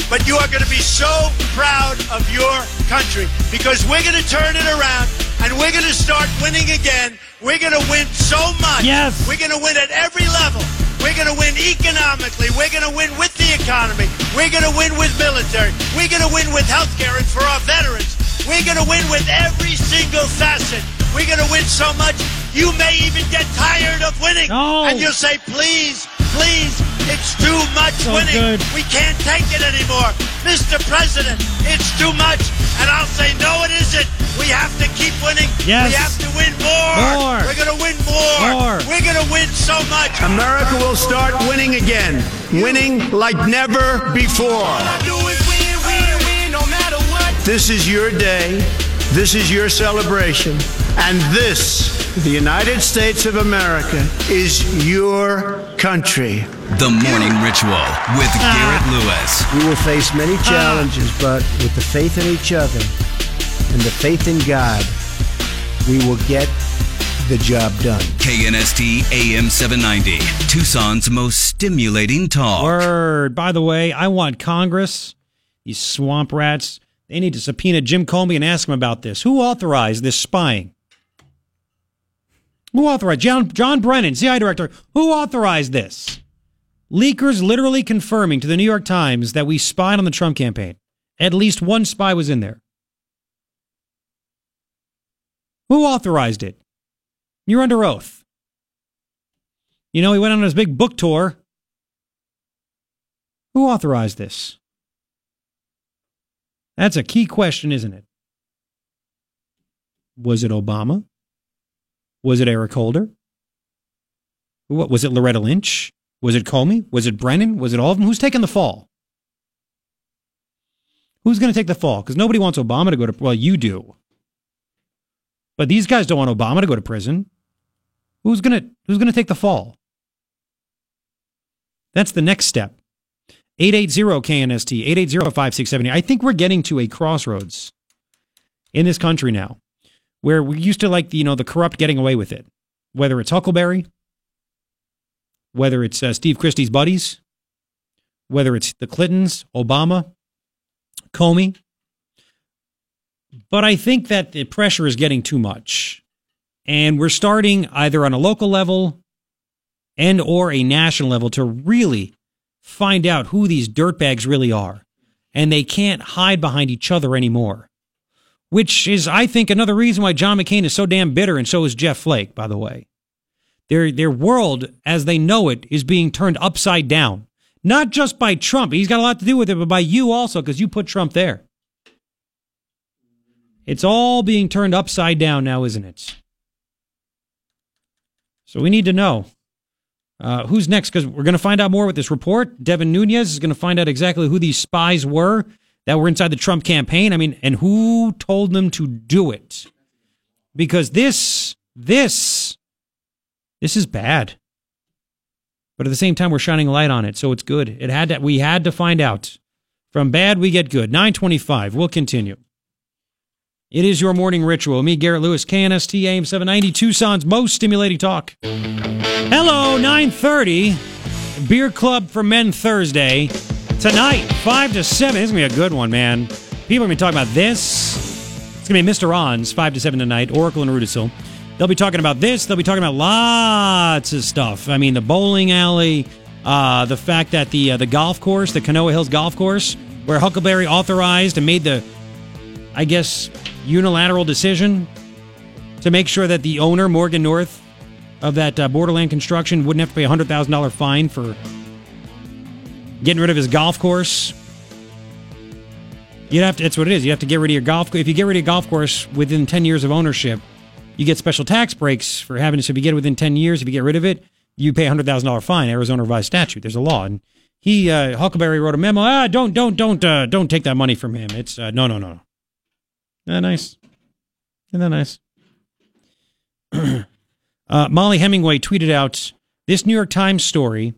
But you are going to be so proud of your country because we're going to turn it around and we're going to start winning again. We're going to win so much. Yes. We're going to win at every level. We're going to win economically. We're going to win with the economy. We're going to win with military. We're going to win with health care and for our veterans. We're going to win with every single facet. We're going to win so much, you may even get tired of winning. No. And you'll say, please, please, it's too much So winning. good. We can't take it anymore. Mr. President, it's too much. And I'll say, no, it isn't. We have to keep winning. Yes. We have to win more. More. We're going to win more. More. We're going to win so much. America will start winning again. Winning like never before. Do is win, win, win, no matter what. This is your day. This is your celebration. And this, the United States of America, is your country. The Morning Ritual with ah. Garrett Lewis. We will face many ah. challenges, but with the faith in each other and the faith in God, we will get the job done. KNST AM 790, Tucson's most stimulating talk. Word. By the way, I want Congress, these swamp rats, they need to subpoena Jim Comey and ask him about this. Who authorized this spying? Who authorized? John, John Brennan, CIA director, who authorized this? Leakers literally confirming to the New York Times that we spied on the Trump campaign. At least one spy was in there. Who authorized it? You're under oath. You know, he went on his big book tour. Who authorized this? That's a key question, isn't it? Was it Obama? Was it Eric Holder? What was it Loretta Lynch? Was it Comey? Was it Brennan? Was it all of them? Who's taking the fall? Who's going to take the fall? Because nobody wants Obama to go to well, you do. But these guys don't want Obama to go to prison. Who's going to who's going to take the fall? That's the next step. 880 KNST, 880-5670. I think we're getting to a crossroads in this country now where we used to like, you know, the corrupt getting away with it. Whether it's Huckelberry, whether it's uh, Steve Christie's buddies, whether it's the Clintons, Obama, Comey. But I think that the pressure is getting too much. And we're starting either on a local level and or a national level to really find out who these dirtbags really are. And they can't hide behind each other anymore. Which is, I think, another reason why John McCain is so damn bitter, and so is Jeff Flake, by the way. Their, their world, as they know it, is being turned upside down. Not just by Trump. He's got a lot to do with it, but by you also, because you put Trump there. It's all being turned upside down now, isn't it? So we need to know uh, who's next because we're going to find out more with this report. Devin Nunes is going to find out exactly who these spies were that were inside the Trump campaign. I mean, and who told them to do it? Because this, this, this is bad. But at the same time, we're shining a light on it, so it's good. It had to, we had to find out. From bad, we get good. 925. We'll continue. It is your morning ritual. Me, Garrett Lewis, KNST AM 790, Tucson's most stimulating talk. Hello, 930. Beer Club for Men Thursday. Tonight, 5 to 7. This is going to be a good one, man. People are going to be talking about this. It's going to be Mr. An's 5 to 7 tonight, Oracle and Rudasill. They'll be talking about this. They'll be talking about lots of stuff. I mean, the bowling alley, uh, the fact that the uh, the golf course, the Canoa Hills Golf Course, where Huckelberry authorized and made the, I guess, unilateral decision to make sure that the owner, Morgan North, of that uh, Borderland construction wouldn't have to pay a hundred thousand dollar fine for getting rid of his golf course. You'd have to. That's what it is. You have to get rid of your golf. Course if you get rid of your golf course within ten years of ownership, you get special tax breaks for having it. So if you get it within 10 years, if you get rid of it, you pay a $100,000 fine, Arizona revised statute. There's a law. And he, uh, Huckelberry wrote a memo. Ah, don't, don't, don't, uh, don't take that money from him. It's, uh, no, no, no. Isn't nice? Isn't that nice? uh, Mollie Hemingway tweeted out this New York Times story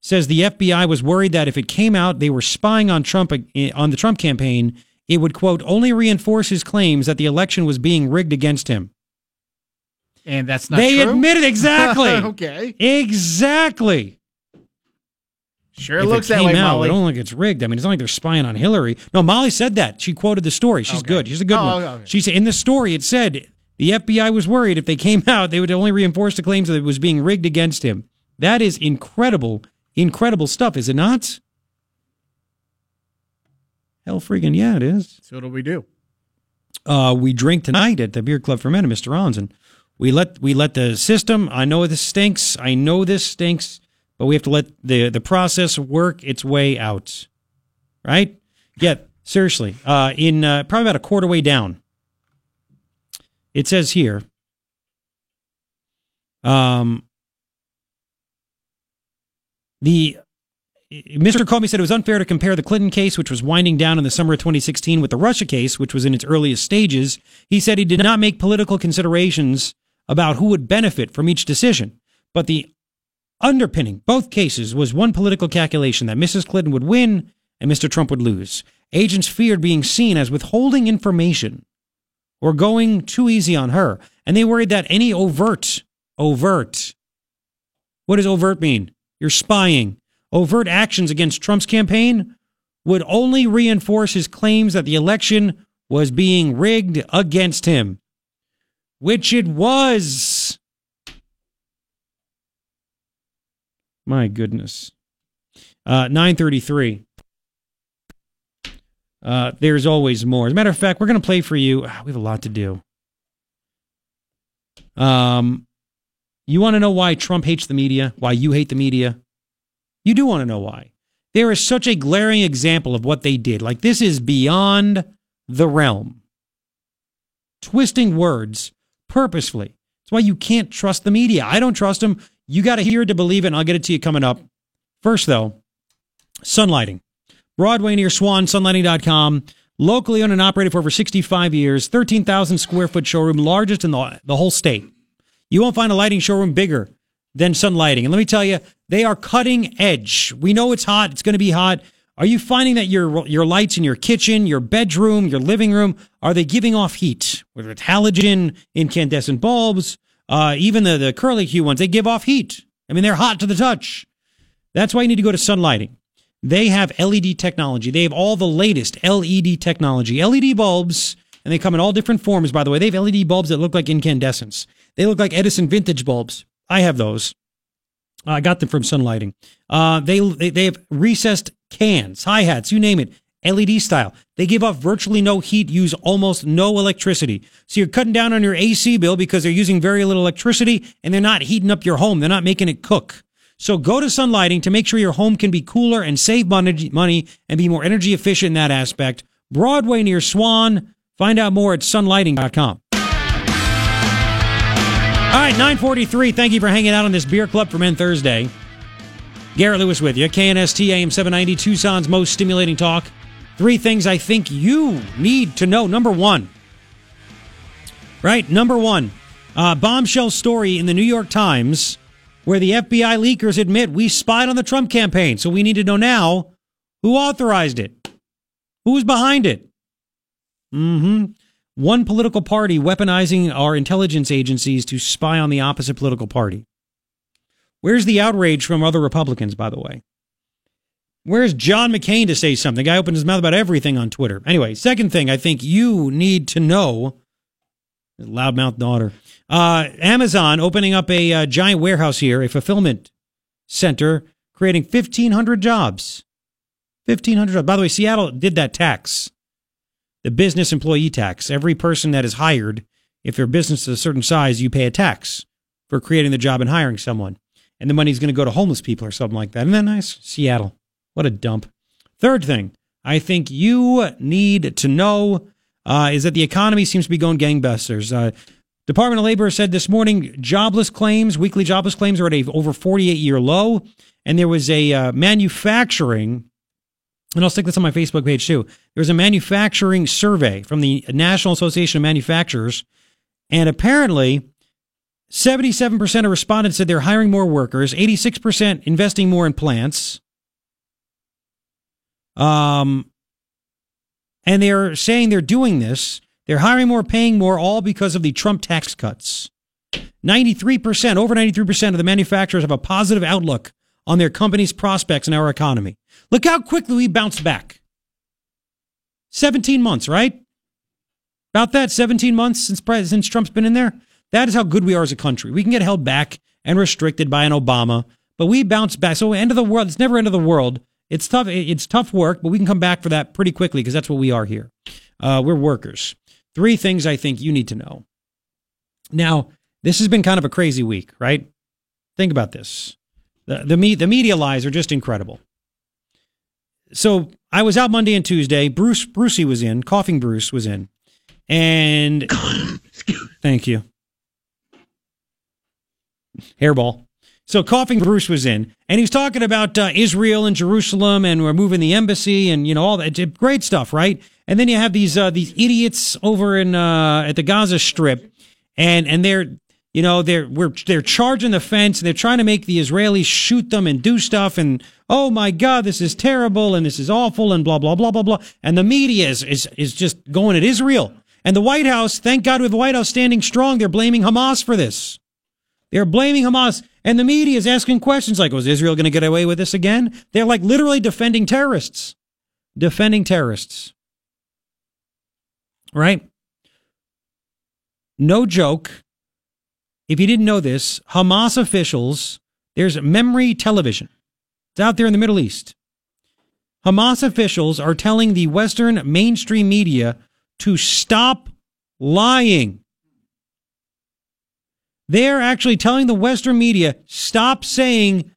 says the FBI was worried that if it came out they were spying on Trump uh, on the Trump campaign, it would quote only reinforce his claims that the election was being rigged against him. And that's not they true? admitted exactly. okay. Exactly. Sure If looks it that way, out, Mollie. It only gets rigged. I mean, it's not like they're spying on Hillary. No, Mollie said that. She quoted the story. She's good. She's a good Oh, one. okay, okay. She said in the story it said the FBI was worried if they came out, they would only reinforce the claims that it was being rigged against him. That is incredible, incredible stuff, is it not? Hell freaking yeah, it is. So what do we do? uh, we drink tonight at the Beer Club for Men Mr. An's, and we let we let the system. I know this stinks. I know this stinks, but we have to let the the process work its way out. Right? Yeah. Seriously. Uh, in uh, probably about a quarter way down, it says here. Um. The Mr. Comey said it was unfair to compare the Clinton case, which was winding down in the summer of 2016, with the Russia case, which was in its earliest stages. He said he did not make political considerations about who would benefit from each decision, but the underpinning both cases was one political calculation that Mrs. Clinton would win and Mr. Trump would lose. Agents feared being seen as withholding information or going too easy on her, And they worried that any overt, overt, what does overt mean? You're spying. Overt actions against Trump's campaign would only reinforce his claims that the election was being rigged against him, which it was. My goodness. Uh, 933. Uh, there's always more. As a matter of fact, we're going to play for you. Ah, We have a lot to do. Um, you want to know why Trump hates the media? Why you hate the media? You do want to know why. There is such a glaring example of what they did. Like, this is beyond the realm. Twisting words purposefully. That's why you can't trust the media. I don't trust them. You got to hear to believe it, and I'll get it to you coming up. First, though, sunlighting. Broadway near Swan, sunlighting.com. Locally owned and operated for over 65 years, 13,000 square foot showroom, largest in the, the whole state. You won't find a lighting showroom bigger than Sunlighting. And let me tell you, they are cutting edge. We know it's hot. It's going to be hot. Are you finding that your your lights in your kitchen, your bedroom, your living room, are they giving off heat? Whether it's halogen, incandescent bulbs, uh, even the, the curly hue ones, they give off heat. I mean, they're hot to the touch. That's why you need to go to sunlighting. They have LED technology. They have all the latest LED technology. LED bulbs, and they come in all different forms, by the way. They have LED bulbs that look like incandescents. They look like Edison vintage bulbs. I have those. I got them from Sunlighting. Uh, they, they they have recessed cans, hi hats, you name it, LED style. They give off virtually no heat, use almost no electricity. So you're cutting down on your AC bill because they're using very little electricity and they're not heating up your home. They're not making it cook. So go to Sun Lighting to make sure your home can be cooler and save money, money and be more energy efficient in that aspect. Broadway near Swan. Find out more at sunlighting.com. All right, 943. Thank you for hanging out on this Beer Club for Men Thursday. Garrett Lewis with you. KNST AM 790, Tucson's most stimulating talk. Three things I think you need to know. Number one, right? Number one, uh, bombshell story in the New York Times where the FBI leakers admit we spied on the Trump campaign. So we need to know now who authorized it, who was behind it. Mm-hmm. One political party weaponizing our intelligence agencies to spy on the opposite political party. Where's the outrage from other Republicans, by the way? Where's John McCain to say something? The guy opened his mouth about everything on Twitter. Anyway, second thing I think you need to know loudmouth daughter. Uh, Amazon opening up a uh, giant warehouse here, a fulfillment center, creating 1,500 jobs. 1,500 jobs. By the way, Seattle did that tax, the business employee tax. Every person that is hired, if their business is a certain size, you pay a tax for creating the job and hiring someone. And the money's going to go to homeless people or something like that. Isn't that nice? Seattle. What a dump. Third thing I think you need to know uh, is that the economy seems to be going gangbusters. Uh, Department of Labor said this morning jobless claims, weekly jobless claims are at a over 48 year low. And there was a uh, manufacturing, and I'll stick this on my Facebook page too. There was a manufacturing survey from the National Association of Manufacturers. And apparently, 77% of respondents said they're hiring more workers, 86% investing more in plants. Um, and they're saying they're doing this. They're hiring more, paying more, all because of the Trump tax cuts. 93%, over 93% of the manufacturers have a positive outlook on their company's prospects in our economy. Look how quickly we bounced back. 17 months, right? About that, 17 months since, since Trump's been in there. That is how good we are as a country. We can get held back and restricted by an Obama, but we bounce back. So end of the world, it's never end of the world. It's tough. It's tough work, but we can come back for that pretty quickly because that's what we are here. Uh, we're workers. Three things I think you need to know. Now, this has been kind of a crazy week, right? Think about this. The the, me, the media lies are just incredible. So I was out Monday and Tuesday. Bruce Brucey was in. Coughing Bruce was in, and thank you. Hairball. So coughing Bruce was in, and he was talking about uh, Israel and Jerusalem, and we're moving the embassy, and you know all that great stuff, right? And then you have these uh, these idiots over in uh, at the Gaza Strip, and and they're you know they're we're they're charging the fence, and they're trying to make the Israelis shoot them and do stuff, and oh my God, this is terrible, and this is awful, and blah blah blah blah blah, and the media is is is just going at Israel. And the White House, thank God with the White House standing strong, they're blaming Hamas for this. They're blaming Hamas. And the media is asking questions like, was Israel going to get away with this again? They're like literally defending terrorists. Defending terrorists. Right? No joke. If you didn't know this, Hamas officials, there's MEMRI television. It's out there in the Middle East. Hamas officials are telling the Western mainstream media to stop lying. They're actually telling the Western media, stop saying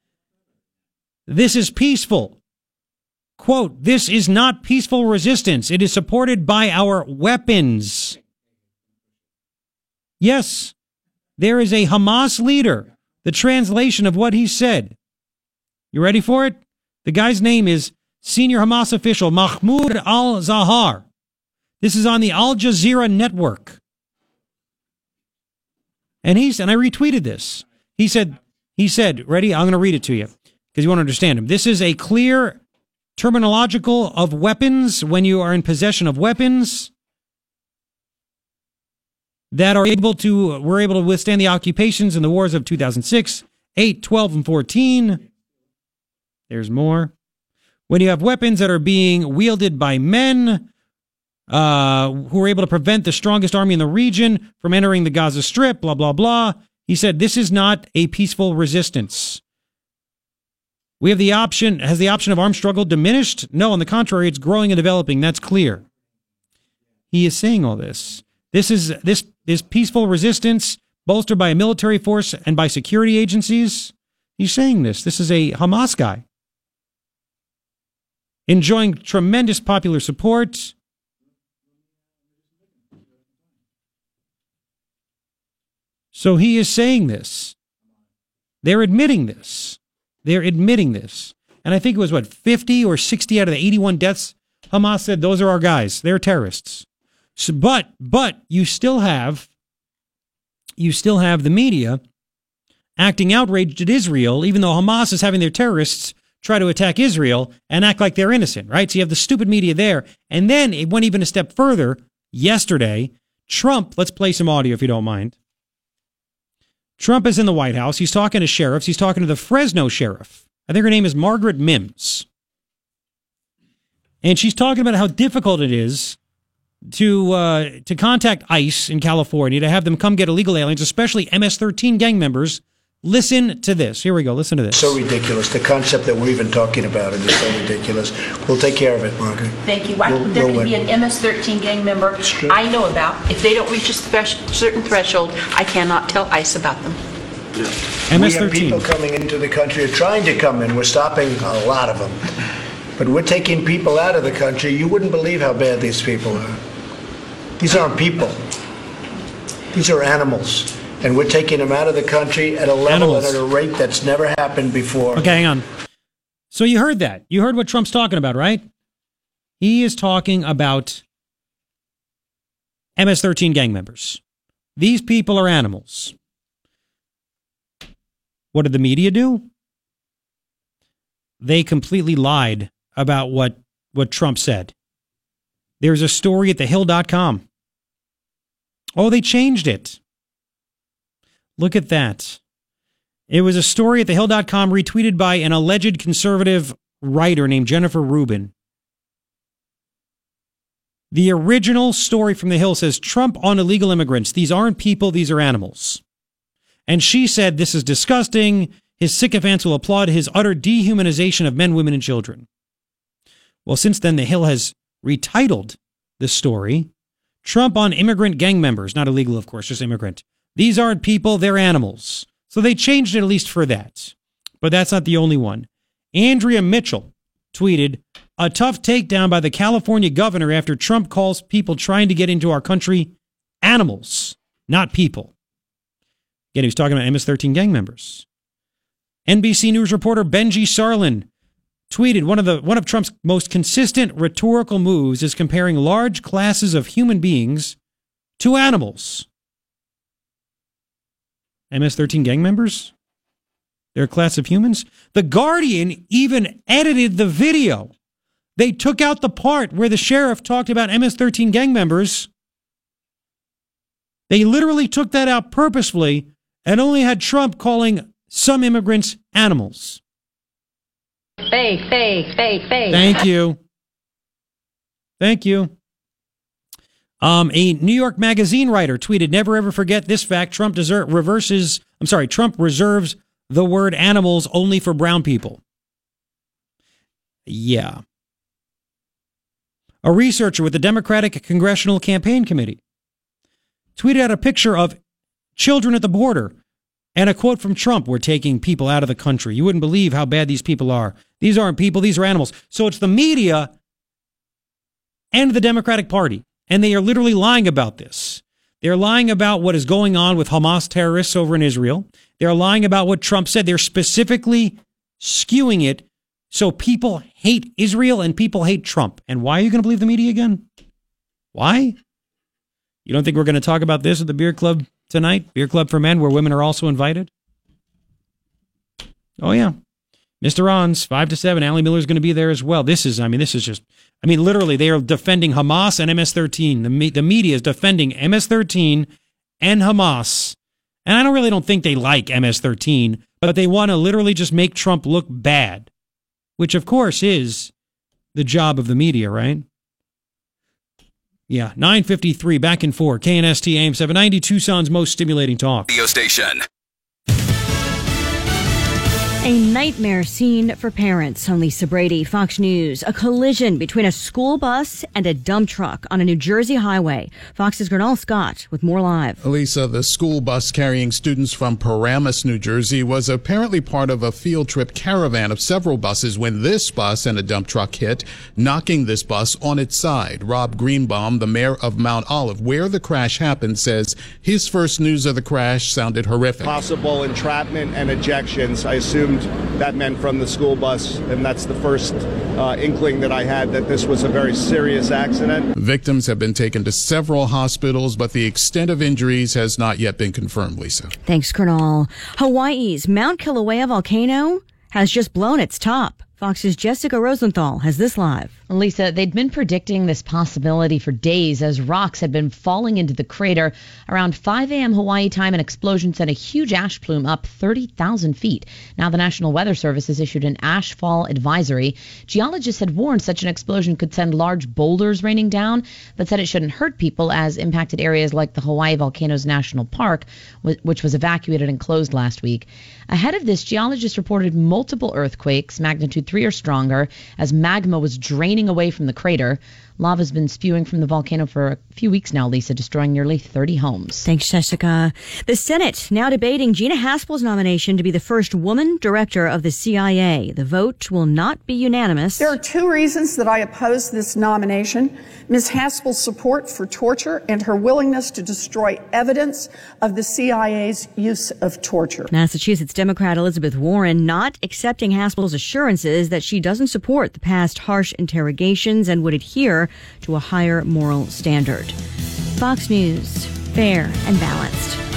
this is peaceful. Quote, this is not peaceful resistance. It is supported by our weapons. Yes, there is a Hamas leader. The translation of what he said. You ready for it? The guy's name is senior Hamas official Mahmoud al Zahar. This is on the Al Jazeera network. And he's and I retweeted this. He said he said, ready? I'm going to read it to you because you want to understand him. This is a clear terminological of weapons when you are in possession of weapons that are able to were able to withstand the occupations and the wars of 2006, 8, 12 and 14. There's more. When you have weapons that are being wielded by men uh, who are able to prevent the strongest army in the region from entering the Gaza Strip, blah, blah, blah. He said, This is not a peaceful resistance. We have the option, has the option of armed struggle diminished? No, on the contrary, it's growing and developing. That's clear. He is saying all this. This is this is peaceful resistance bolstered by a military force and by security agencies. He's saying this. This is a Hamas guy. Enjoying tremendous popular support. So he is saying this. They're admitting this. They're admitting this. And I think it was what, 50 or 60 out of the 81 deaths, Hamas said those are our guys. They're terrorists. So, but, but you still have, you still have the media acting outraged at Israel, even though Hamas is having their terrorists try to attack Israel and act like they're innocent, right? So you have the stupid media there. And then it went even a step further yesterday. Trump, let's play some audio if you don't mind. Trump is in the White House. He's talking to sheriffs. He's talking to the Fresno sheriff. I think her name is Margaret Mims. And she's talking about how difficult it is to uh, to contact ICE in California to have them come get illegal aliens, especially MS-13 gang members. Listen to this. Here we go. Listen to this. So ridiculous. The concept that we're even talking about it is so ridiculous. We'll take care of it, Margaret. Thank you. Why We'll- would there we'll could be win. an MS-13 gang member I know about? If they don't reach a spec- certain threshold, I cannot tell ICE about them. We have MS-13. people coming into the country, or trying to come in. We're stopping a lot of them. But we're taking people out of the country. You wouldn't believe how bad these people are. These aren't people. These are animals. And we're taking them out of the country at a level Animals. and at a rate that's never happened before. Okay, hang on. So you heard that. You heard what Trump's talking about, right? He is talking about MS 13 gang members. These people are animals. What did the media do? They completely lied about what, what Trump said. There's a story at thehill.com. Oh, they changed it. Look at that. It was a story at thehill.com retweeted by an alleged conservative writer named Jennifer Rubin. The original story from the Hill says Trump on illegal immigrants. These aren't people, these are animals. And she said this is disgusting. His sycophants will applaud his utter dehumanization of men, women, and children. Well, since then, the Hill has retitled the story Trump on immigrant gang members. Not illegal, of course, just immigrant. These aren't people, they're animals. So they changed it at least for that. But that's not the only one. Andrea Mitchell tweeted a tough takedown by the California governor after Trump calls people trying to get into our country animals, not people. Again, he was talking about MS 13 gang members. NBC News reporter Benjy Sarlin tweeted one of the one of Trump's most consistent rhetorical moves is comparing large classes of human beings to animals. MS-13 gang members? They're a class of humans? The Guardian even edited the video. They took out the part where the sheriff talked about MS-13 gang members They literally took that out purposefully and only had Trump calling some immigrants animals. Fake, fake, fake, fake. Thank you. Thank you. Um, a New York Magazine writer tweeted, "Never ever forget this fact. Trump desert reverses. I'm sorry. Trump reserves the word animals only for brown people." Yeah. A researcher with the Democratic Congressional Campaign Committee tweeted out a picture of children at the border and a quote from Trump We're taking people out of the country. You wouldn't believe how bad these people are. These aren't people, these are animals. So it's the media and the Democratic Party. And they are literally lying about this. They're lying about what is going on with Hamas terrorists over in Israel. They're lying about what Trump said. They're specifically skewing it so people hate Israel and people hate Trump. And why are you going to believe the media again? Why? You don't think we're going to talk about this at the beer club tonight? Beer club for men, where women are also invited? Oh, yeah. Mr. An's, 5 to 7. Allie Miller's going to be there as well. This is, I mean, this is just, I mean, literally, they are defending Hamas and MS 13. The, me, the media is defending MS 13 and Hamas. And I don't really don't think they like MS 13, but they want to literally just make Trump look bad, which, of course, is the job of the media, right? Yeah, 953 back and forth. KNST AM 790, Tucson's most stimulating talk. Radio station. A nightmare scene for parents on Lisa Brady, Fox News. A collision between a school bus and a dump truck on a New Jersey highway. Fox's Gernal Scott with more live. Elisa, the school bus carrying students from Paramus, New Jersey was apparently part of a field trip caravan of several buses when this bus and a dump truck hit, knocking this bus on its side. Rob Greenbaum, the mayor of Mount Olive, where the crash happened, says his first news of the crash sounded horrific. Possible entrapment and ejections. I assumed that meant from the school bus, and that's the first uh, inkling that I had that this was a very serious accident. Victims have been taken to several hospitals, but the extent of injuries has not yet been confirmed, Lisa. Thanks, Colonel. Hawaii's Mount Kilauea volcano has just blown its top. Fox's Jessica Rosenthal has this live. Lisa, they'd been predicting this possibility for days as rocks had been falling into the crater. Around 5 a.m. Hawaii time, an explosion sent a huge ash plume up 30,000 feet. Now, the National Weather Service has issued an ash fall advisory. Geologists had warned such an explosion could send large boulders raining down, but said it shouldn't hurt people as impacted areas like the Hawaii Volcanoes National Park, which was evacuated and closed last week. Ahead of this, geologists reported multiple earthquakes, magnitude 3 or stronger, as magma was draining away from the crater. Lava's been spewing from the volcano for a few weeks now, Lisa, destroying nearly 30 homes. Thanks, Jessica. The Senate now debating Gina Haspel's nomination to be the first woman director of the CIA. The vote will not be unanimous. There are two reasons that I oppose this nomination. Ms. Haspel's support for torture and her willingness to destroy evidence of the CIA's use of torture. Massachusetts Democrat Elizabeth Warren not accepting Haspel's assurances that she doesn't support the past harsh interrogations and would adhere to a higher moral standard. Fox News, fair and balanced.